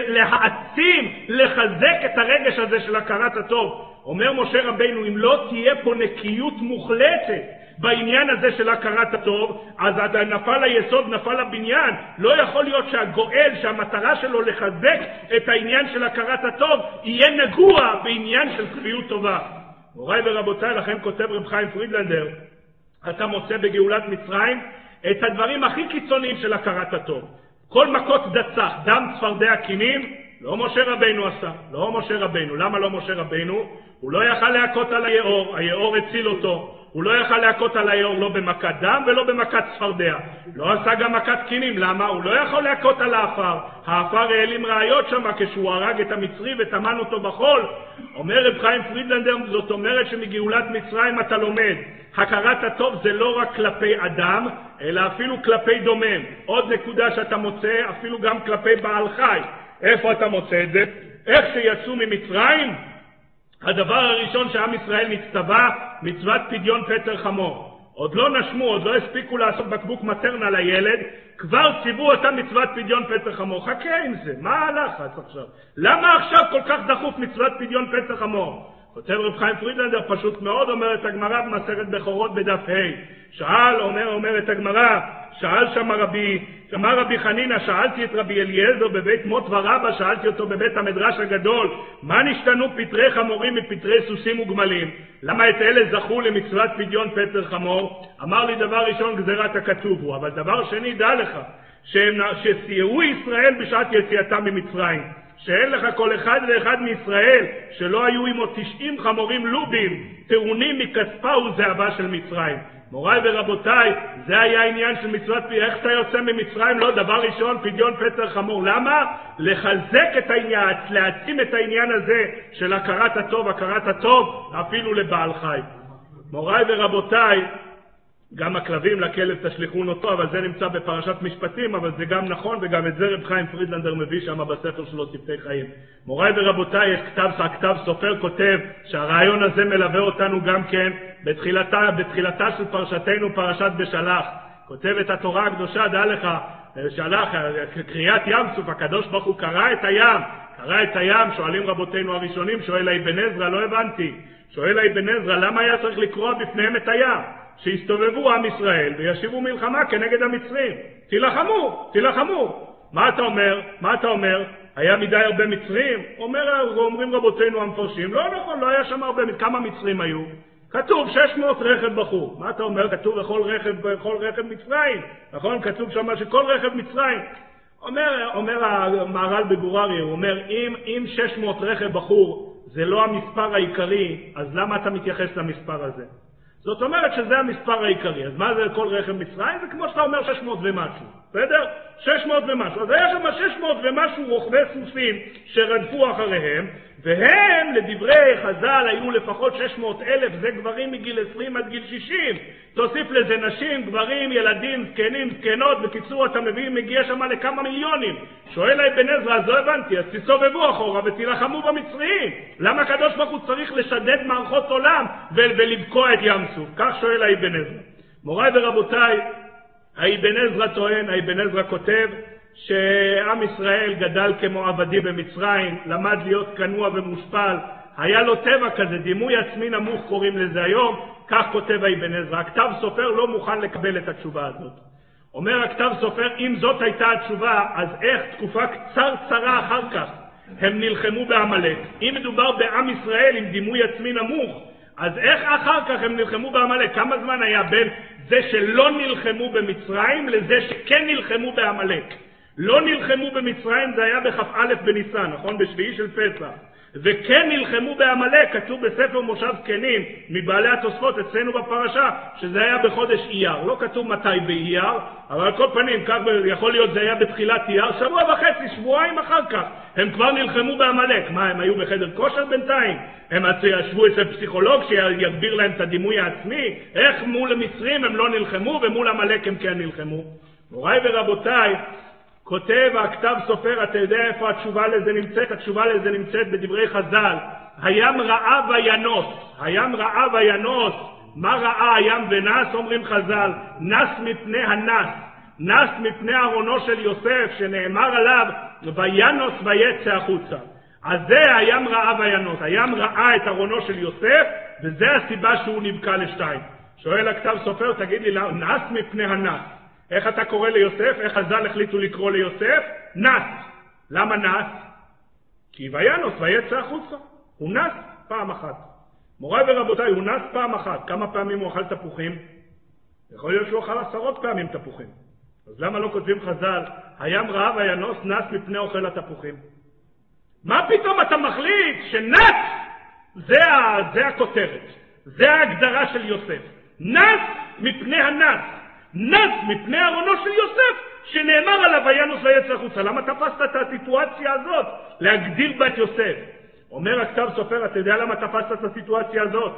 להעצים, לחזק את הרגש הזה של הכרת הטוב. אומר משה רבינו, אם לא תהיה פה נקיות מוחלטת בעניין הזה של הכרת הטוב, אז נפל היסוד, נפל הבניין. לא יכול להיות שהגואל, שהמטרה שלו לחזק את העניין של הכרת הטוב, יהיה נגוע בעניין של כפיות טובה. מוריי ורבותיי, לכן כותב רב חיים פרידלנדר, אתה מוצא בגאולת מצרים את הדברים הכי קיצוניים של הכרת הטוב. כל מכות דצח, דם צפרדע קינים, לא משה רבינו עשה, לא משה רבינו. למה לא משה רבינו? הוא לא יכל להכות על היאור, היאור הציל אותו. הוא לא יכל להכות על היאור לא במכת דם ולא במכת צפרדע. לא עשה גם מכת קינים, למה? הוא לא יכול להכות על האפר. האפר העלים ראיות שם כשהוא הרג את המצרי וטמן אותו בחול. אומר רב חיים פרידלנדר, זאת אומרת שמגאולת מצרים אתה לומד. הכרת הטוב זה לא רק כלפי אדם, אלא אפילו כלפי דומם. עוד נקודה שאתה מוצא, אפילו גם כלפי בעל חי. איפה אתה מוצא את זה? איך שיצאו ממצרים, הדבר הראשון שעם ישראל נצטווה, מצוות פדיון פטר חמור. עוד לא נשמו, עוד לא הספיקו לעשות בקבוק מטרנה לילד, כבר ציוו אותם מצוות פדיון פטר חמור. חכה עם זה, מה הלחץ עכשיו? למה עכשיו כל כך דחוף מצוות פדיון פטר חמור? כותב רב חיים פרידלנדר, פשוט מאוד, אומרת הגמרא במסכת בכורות בדף ה'. שאל, אומר, אומרת הגמרא, שאל שם רבי, אמר רבי חנינא, שאלתי את רבי אליעזר בבית מות ורבא, שאלתי אותו בבית המדרש הגדול, מה נשתנו פטרי חמורים מפטרי סוסים וגמלים? למה את אלה זכו למצוות פדיון פטר חמור? אמר לי דבר ראשון גזירת הכתוב הוא, אבל דבר שני, דע לך, שסייעו ישראל בשעת יציאתם ממצרים. שאין לך כל אחד ואחד מישראל שלא היו עמו תשעים חמורים לובים טעונים מכספה וזהבה של מצרים. מוריי ורבותיי, זה היה העניין של מצוות פי, איך אתה יוצא ממצרים? לא, דבר ראשון, פדיון פטר חמור. למה? לחזק את העניין, להעצים את העניין הזה של הכרת הטוב, הכרת הטוב, אפילו לבעל חי. מוריי ורבותיי, גם הכלבים לכלב תשליכון אותו, אבל זה נמצא בפרשת משפטים, אבל זה גם נכון, וגם את זה רב חיים פרידלנדר מביא שם בספר שלו, שפתי חיים. מוריי ורבותיי, יש כתב, הכתב סופר כותב שהרעיון הזה מלווה אותנו גם כן בתחילתה, בתחילתה של פרשתנו, פרשת בשלח. כותבת התורה הקדושה, דע לך, שלח, קריאת ים סוף, הקדוש ברוך הוא קרא את הים, קרא את הים, שואלים רבותינו הראשונים, שואל האבן עזרא, לא הבנתי. שואל האבן עזרא, למה היה צריך לקרוע בפניהם את הים? שיסתובבו עם ישראל וישיבו מלחמה כנגד המצרים. תילחמו, תילחמו. מה אתה אומר? מה אתה אומר? היה מדי הרבה מצרים? אומר, אומרים רבותינו המפרשים, לא נכון, לא היה שם הרבה, כמה מצרים היו? כתוב 600 רכב בחור. מה אתה אומר? כתוב בכל רכב, בכל רכב מצרים. נכון? כתוב שם שכל רכב מצרים. אומר, אומר המהר"ל בגוררי, הוא אומר, אם, אם 600 רכב בחור זה לא המספר העיקרי, אז למה אתה מתייחס למספר הזה? זאת אומרת שזה המספר העיקרי. אז מה זה כל רכב מצרים? זה כמו שאתה אומר 600 ומשהו, בסדר? 600 ומשהו. אז היה שם 600 ומשהו רוכבי סוסים שרדפו אחריהם, והם, לדברי חז"ל, היו לפחות 600 אלף, זה גברים מגיל 20 עד גיל 60. תוסיף לזה נשים, גברים, ילדים, זקנים, זקנות, בקיצור אתה מביא, מגיע שם לכמה מיליונים. שואל אבן עזרא, אז לא הבנתי, אז תסובבו אחורה ותילחמו במצרים. למה הקדוש ברוך הוא צריך לשדד מערכות עולם ולבקוע את ים סוף? כך שואל האבן עזרא. מוריי ורבותיי, האבן עזרא טוען, האבן עזרא כותב, שעם ישראל גדל כמו עבדי במצרים, למד להיות כנוע ומושפל, היה לו טבע כזה, דימוי עצמי נמוך קוראים לזה היום, כך כותב האבן עזרא. הכתב סופר לא מוכן לקבל את התשובה הזאת. אומר הכתב סופר, אם זאת הייתה התשובה, אז איך תקופה קצרצרה אחר כך הם נלחמו בעמלק? אם מדובר בעם ישראל עם דימוי עצמי נמוך, אז איך אחר כך הם נלחמו בעמלק? כמה זמן היה בין זה שלא נלחמו במצרים לזה שכן נלחמו בעמלק? לא נלחמו במצרים, זה היה בכ"א בניסן, נכון? בשביעי של פסח. וכן נלחמו בעמלק, כתוב בספר מושב זקנים, מבעלי התוספות אצלנו בפרשה, שזה היה בחודש אייר. לא כתוב מתי באייר, אבל על כל פנים, כך יכול להיות זה היה בתחילת אייר, שבוע וחצי, שבועיים אחר כך, הם כבר נלחמו בעמלק. מה, הם היו בחדר כושר בינתיים? הם ישבו אצל פסיכולוג שיגביר להם את הדימוי העצמי? איך מול המצרים הם לא נלחמו ומול עמלק הם כן נלחמו? מוריי ורבותיי, כותב הכתב סופר, אתה יודע איפה התשובה לזה נמצאת? התשובה לזה נמצאת בדברי חז"ל. הים ראה וינוס, הים ראה וינוס. מה ראה הים ונס? אומרים חז"ל, נס מפני הנס. נס מפני ארונו של יוסף, שנאמר עליו, וינוס ויצא החוצה. אז זה הים ראה וינוס. הים ראה את ארונו של יוסף, וזה הסיבה שהוא נבקע לשתיים. שואל הכתב סופר, תגיד לי, נס מפני הנס. איך אתה קורא ליוסף? איך חז"ל החליטו לקרוא ליוסף? נס. למה נס? כי וינוס ויצא החוצה. הוא נס פעם אחת. מוריי ורבותיי, הוא נס פעם אחת. כמה פעמים הוא אכל תפוחים? יכול להיות שהוא אכל עשרות פעמים תפוחים. אז למה לא כותבים חז"ל, הים רעב וינוס נס מפני אוכל התפוחים? מה פתאום אתה מחליט שנס זה, ה, זה הכותרת, זה ההגדרה של יוסף. נס מפני הנס. נס מפני ארונו של יוסף, שנאמר עליו וינוס ויצא החוצה. למה תפסת את הסיטואציה הזאת להגדיר בה את יוסף? אומר הכתב סופר, אתה יודע למה תפסת את הסיטואציה הזאת?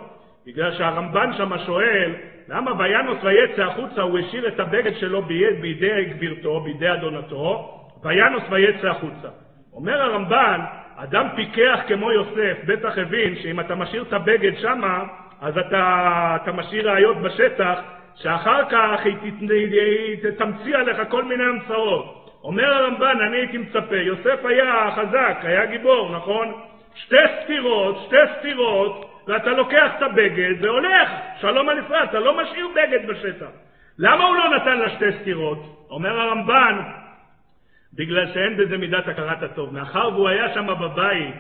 בגלל שהרמב"ן שם שואל, למה וינוס ויצא החוצה הוא השאיר את הבגד שלו בידי גבירתו, בידי אדונתו, וינוס ויצא החוצה. אומר הרמב"ן, אדם פיקח כמו יוסף, בטח הבין שאם אתה משאיר את הבגד שמה, אז אתה, אתה משאיר ראיות בשטח, שאחר כך היא תמציא עליך כל מיני המצאות. אומר הרמב"ן, אני הייתי מצפה, יוסף היה חזק, היה גיבור, נכון? שתי ספירות, שתי ספירות, ואתה לוקח את הבגד והולך, שלום על ישראל, אתה לא משאיר בגד בשטח. למה הוא לא נתן לה שתי סטירות? אומר הרמב"ן, בגלל שאין בזה מידת הכרת הטוב. מאחר והוא היה שם בבית,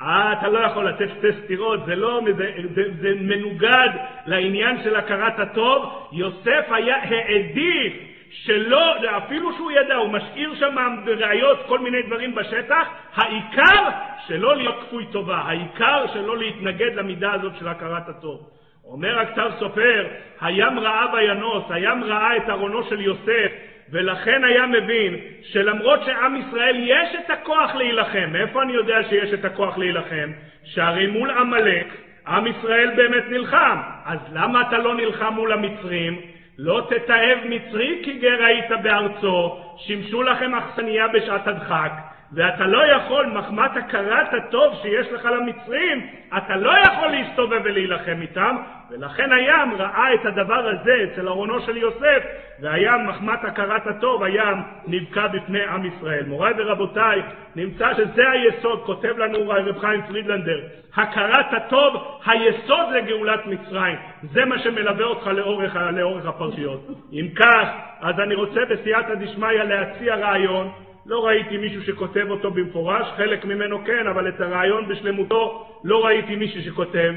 אה, אתה לא יכול לתת שתי סתירות, זה, לא, זה, זה, זה מנוגד לעניין של הכרת הטוב. יוסף היה העדיף שלא, אפילו שהוא ידע, הוא משאיר שם ראיות, כל מיני דברים בשטח, העיקר שלא להיות כפוי טובה, העיקר שלא להתנגד למידה הזאת של הכרת הטוב. אומר הכתב סופר, הים ראה וינוס, הים ראה את ארונו של יוסף, ולכן היה מבין שלמרות שעם ישראל יש את הכוח להילחם, מאיפה אני יודע שיש את הכוח להילחם? שהרי מול עמלק עם ישראל באמת נלחם, אז למה אתה לא נלחם מול המצרים? לא תתעב מצרי כי גר היית בארצו, שימשו לכם אכסניה בשעת הדחק. ואתה לא יכול, מחמת הכרת הטוב שיש לך למצרים, אתה לא יכול להסתובב ולהילחם איתם, ולכן הים ראה את הדבר הזה אצל ארונו של יוסף, והים, מחמת הכרת הטוב, הים נבקע בפני עם ישראל. מוריי ורבותיי, נמצא שזה היסוד, כותב לנו רב חיים פרידלנדר, הכרת הטוב, היסוד לגאולת מצרים. זה מה שמלווה אותך לאורך, לאורך הפרשיות. אם כך, אז אני רוצה בסייעתא דשמיא להציע רעיון, לא ראיתי מישהו שכותב אותו במפורש, חלק ממנו כן, אבל את הרעיון בשלמותו לא ראיתי מישהו שכותב.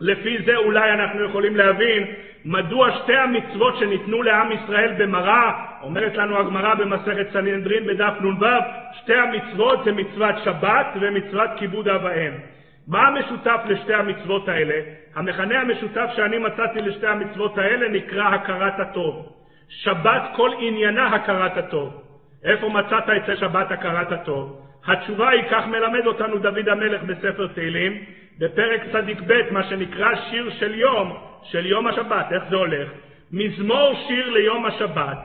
לפי זה אולי אנחנו יכולים להבין מדוע שתי המצוות שניתנו לעם ישראל במראה, אומרת לנו הגמרא במסכת סנהדרין בדף נ"ו, שתי המצוות זה מצוות שבת ומצוות כיבוד אב ואם. מה המשותף לשתי המצוות האלה? המכנה המשותף שאני מצאתי לשתי המצוות האלה נקרא הכרת הטוב. שבת כל עניינה הכרת הטוב. איפה מצאת אצל שבת הכרת הטוב? התשובה היא, כך מלמד אותנו דוד המלך בספר תהילים, בפרק צדיק ב', מה שנקרא שיר של יום, של יום השבת. איך זה הולך? מזמור שיר ליום השבת.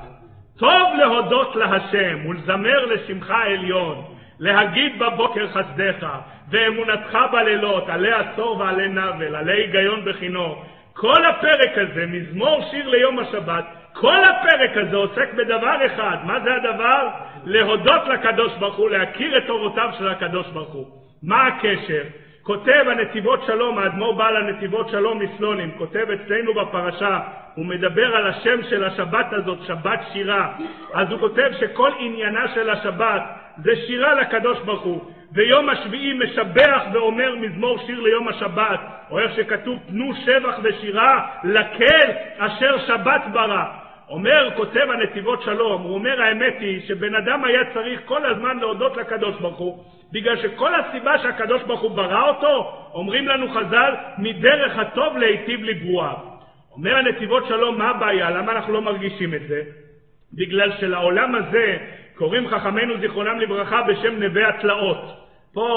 טוב להודות להשם ולזמר לשמך העליון, להגיד בבוקר חסדיך ואמונתך בלילות, עלי עשור ועלי נבל, עלי היגיון בחינו. כל הפרק הזה, מזמור שיר ליום השבת, כל הפרק הזה עוסק בדבר אחד. מה זה הדבר? להודות לקדוש ברוך הוא, להכיר את אורותיו של הקדוש ברוך הוא. מה הקשר? כותב הנתיבות שלום, האדמו"ר בעל הנתיבות שלום מסלונים, כותב אצלנו בפרשה, הוא מדבר על השם של השבת הזאת, שבת שירה. אז הוא כותב שכל עניינה של השבת זה שירה לקדוש ברוך הוא. ויום השביעי משבח ואומר מזמור שיר ליום השבת, או איך שכתוב, תנו שבח ושירה לקל אשר שבת ברא. אומר, כותב הנתיבות שלום, הוא אומר האמת היא שבן אדם היה צריך כל הזמן להודות לקדוש ברוך הוא, בגלל שכל הסיבה שהקדוש ברוך הוא ברא אותו, אומרים לנו חז"ל, מדרך הטוב להיטיב לברואיו. אומר הנתיבות שלום, מה הבעיה? למה אנחנו לא מרגישים את זה? בגלל שלעולם הזה קוראים חכמינו זיכרונם לברכה בשם נווה התלאות. פה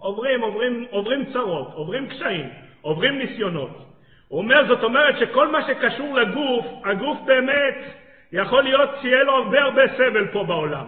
עוברים, עוברים, עוברים צרות, עוברים קשיים, עוברים ניסיונות. הוא אומר, זאת אומרת שכל מה שקשור לגוף, הגוף באמת יכול להיות שיהיה לו הרבה הרבה סבל פה בעולם.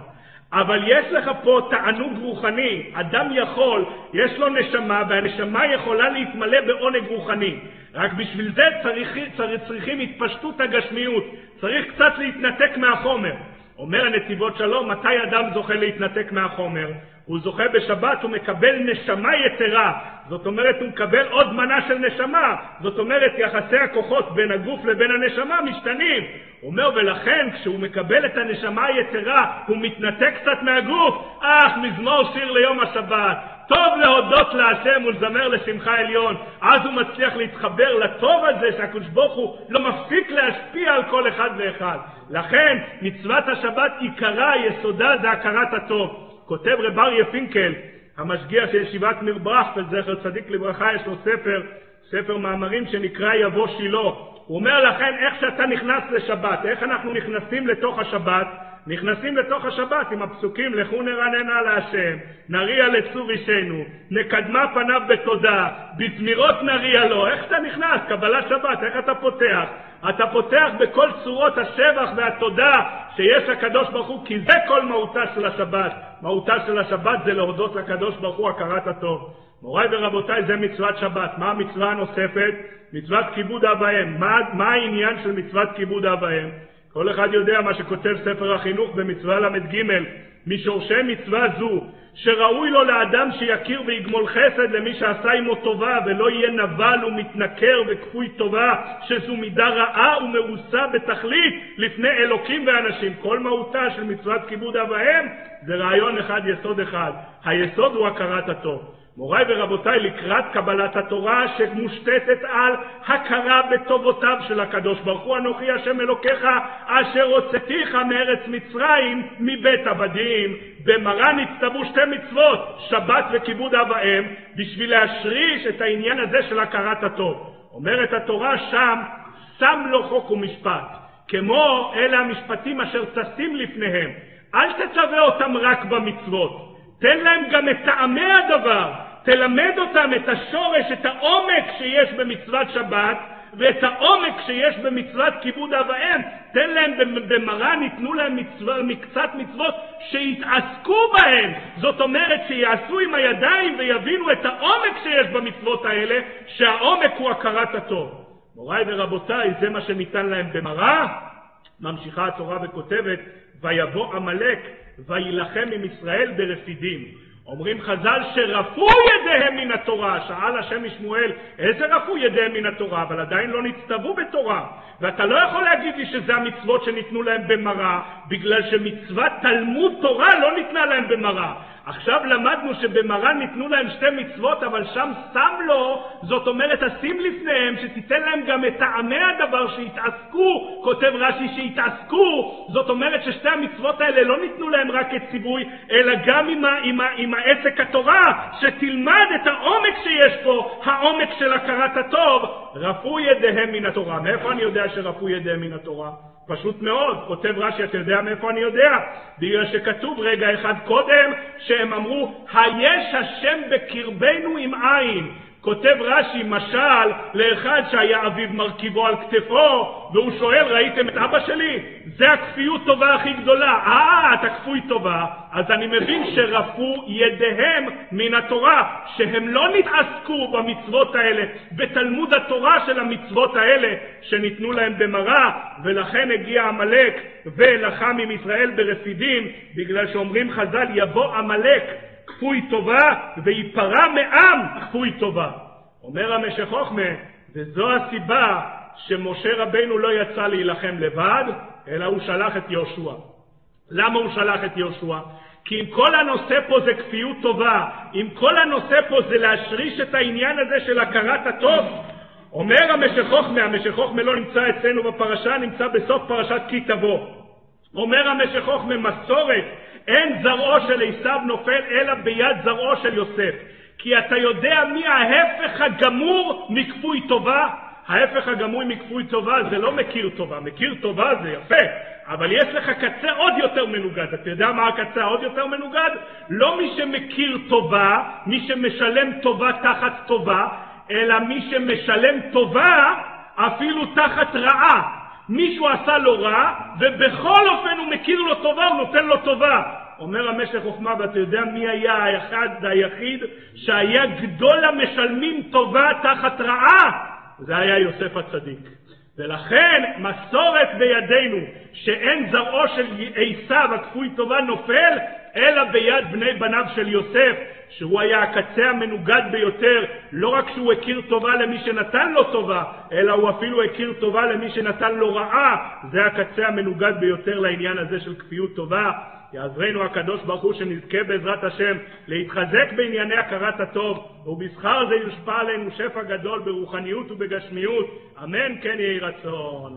אבל יש לך פה תענוג רוחני, אדם יכול, יש לו נשמה, והנשמה יכולה להתמלא בעונג רוחני. רק בשביל זה צריך, צריך, צריכים התפשטות הגשמיות, צריך קצת להתנתק מהחומר. אומר הנתיבות שלום, מתי אדם זוכה להתנתק מהחומר? הוא זוכה בשבת, הוא מקבל נשמה יתרה. זאת אומרת, הוא מקבל עוד מנה של נשמה. זאת אומרת, יחסי הכוחות בין הגוף לבין הנשמה משתנים. הוא אומר, ולכן כשהוא מקבל את הנשמה היתרה, הוא מתנתק קצת מהגוף. אך, מזמור שיר ליום השבת. טוב להודות להשם ולזמר לשמחה עליון. אז הוא מצליח להתחבר לטוב הזה שהקדוש ברוך הוא לא מפסיק להשפיע על כל אחד ואחד. לכן מצוות השבת עיקרה, יסודה זה הכרת הטוב. כותב רב אריה פינקל, המשגיח של ישיבת ניר ברכפלד, זכר צדיק לברכה, יש לו ספר, ספר מאמרים שנקרא יבוא שילה. הוא אומר לכן, איך שאתה נכנס לשבת, איך אנחנו נכנסים לתוך השבת, נכנסים לתוך השבת עם הפסוקים לכו נרננה להשם, נריע לצור אישנו, נקדמה פניו בתודה, בזמירות נריע לו, איך אתה נכנס? קבלת שבת, איך אתה פותח? אתה פותח בכל צורות השבח והתודה שיש לקדוש ברוך הוא, כי זה כל מהותה של השבת. מהותה של השבת זה להודות לקדוש ברוך הוא הכרת הטוב. מוריי ורבותיי, זה מצוות שבת. מה המצווה הנוספת? מצוות כיבוד אב ואם. מה, מה העניין של מצוות כיבוד אב ואם? כל אחד יודע מה שכותב ספר החינוך במצווה ל"ג, משורשי מצווה זו, שראוי לו לאדם שיכיר ויגמול חסד למי שעשה עמו טובה, ולא יהיה נבל ומתנכר וכפוי טובה, שזו מידה רעה ומרוסה בתכלית לפני אלוקים ואנשים. כל מהותה של מצוות כיבוד אב ואם זה רעיון אחד, יסוד אחד. היסוד הוא הכרת הטוב. מוריי ורבותיי, לקראת קבלת התורה שמושתתת על הכרה בטובותיו של הקדוש ברוך הוא, אנוכי השם אלוקיך, אשר הוצאתיך מארץ מצרים, מבית עבדים. במרן נצטוו שתי מצוות, שבת וכיבוד אב ואם, בשביל להשריש את העניין הזה של הכרת הטוב. אומרת התורה שם, שם לו חוק ומשפט, כמו אלה המשפטים אשר צסים לפניהם. אל תצווה אותם רק במצוות, תן להם גם את טעמי הדבר, תלמד אותם את השורש, את העומק שיש במצוות שבת, ואת העומק שיש במצוות כיבוד אב ואם, תן להם במראה, ניתנו להם מצווה, מקצת מצוות שיתעסקו בהם. זאת אומרת שיעשו עם הידיים ויבינו את העומק שיש במצוות האלה, שהעומק הוא הכרת הטוב. מוריי ורבותיי, זה מה שניתן להם במראה. ממשיכה התורה וכותבת, ויבוא עמלק ויילחם עם ישראל ברפידים. אומרים חז"ל שרפו ידיהם מן התורה, שאל השם משמואל, איזה רפו ידיהם מן התורה? אבל עדיין לא נצטוו בתורה. ואתה לא יכול להגיד לי שזה המצוות שניתנו להם במראה, בגלל שמצוות תלמוד תורה לא ניתנה להם במראה. עכשיו למדנו שבמרן ניתנו להם שתי מצוות, אבל שם שם לו, זאת אומרת, תשים לפניהם, שתיתן להם גם את טעמי הדבר, שיתעסקו, כותב רש"י, שיתעסקו, זאת אומרת ששתי המצוות האלה לא ניתנו להם רק כציווי, אלא גם עם, ה, עם, ה, עם העסק התורה, שתלמד את העומק שיש פה, העומק של הכרת הטוב, רפו ידיהם מן התורה. מאיפה אני יודע שרפו ידיהם מן התורה? פשוט מאוד, כותב רש"י, אתה יודע מאיפה אני יודע? בגלל שכתוב רגע אחד קודם, שהם אמרו, היש השם בקרבנו עם עין. כותב רש"י משל לאחד שהיה אביו מרכיבו על כתפו, והוא שואל, ראיתם את אבא שלי? זה הכפיות טובה הכי גדולה. אה, אתה כפוי טובה. אז אני מבין שרפו ידיהם מן התורה, שהם לא נתעסקו במצוות האלה, בתלמוד התורה של המצוות האלה שניתנו להם במראה, ולכן הגיע עמלק ולחם עם ישראל ברפידים, בגלל שאומרים חז"ל, יבוא עמלק כפוי טובה, וייפרע מעם כפוי טובה. אומר המשך חוכמה, וזו הסיבה שמשה רבנו לא יצא להילחם לבד, אלא הוא שלח את יהושע. למה הוא שלח את יהושע? כי אם כל הנושא פה זה כפיות טובה, אם כל הנושא פה זה להשריש את העניין הזה של הכרת הטוב, אומר המשך חוכמה, המשך חוכמה לא נמצא אצלנו בפרשה, נמצא בסוף פרשת כי תבוא. אומר המשך חוכמה, מסורת, אין זרעו של עשיו נופל אלא ביד זרעו של יוסף. כי אתה יודע מי ההפך הגמור מכפוי טובה? ההפך הגמור מכפוי טובה זה לא מכיר טובה, מכיר טובה זה יפה, אבל יש לך קצה עוד יותר מנוגד. אתה יודע מה הקצה העוד יותר מנוגד? לא מי שמכיר טובה, מי שמשלם טובה תחת טובה, אלא מי שמשלם טובה אפילו תחת רעה. מישהו עשה לו רע, ובכל אופן הוא מכיר לו טובה, הוא נותן לו טובה. אומר המשך חוכמה, ואתה יודע מי היה האחד והיחיד שהיה גדול המשלמים טובה תחת רעה? זה היה יוסף הצדיק. ולכן מסורת בידינו שאין זרעו של עשיו הכפוי טובה נופל, אלא ביד בני בניו של יוסף, שהוא היה הקצה המנוגד ביותר, לא רק שהוא הכיר טובה למי שנתן לו טובה, אלא הוא אפילו הכיר טובה למי שנתן לו רעה, זה הקצה המנוגד ביותר לעניין הזה של כפיות טובה. יעזרנו הקדוש ברוך הוא שנזכה בעזרת השם להתחזק בענייני הכרת הטוב, ובשכר זה יושפע עלינו שפע גדול ברוחניות ובגשמיות. אמן כן יהי רצון.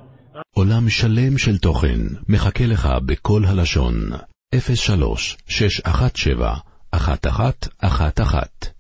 עולם שלם של תוכן מחכה לך בכל הלשון, 03 617 1111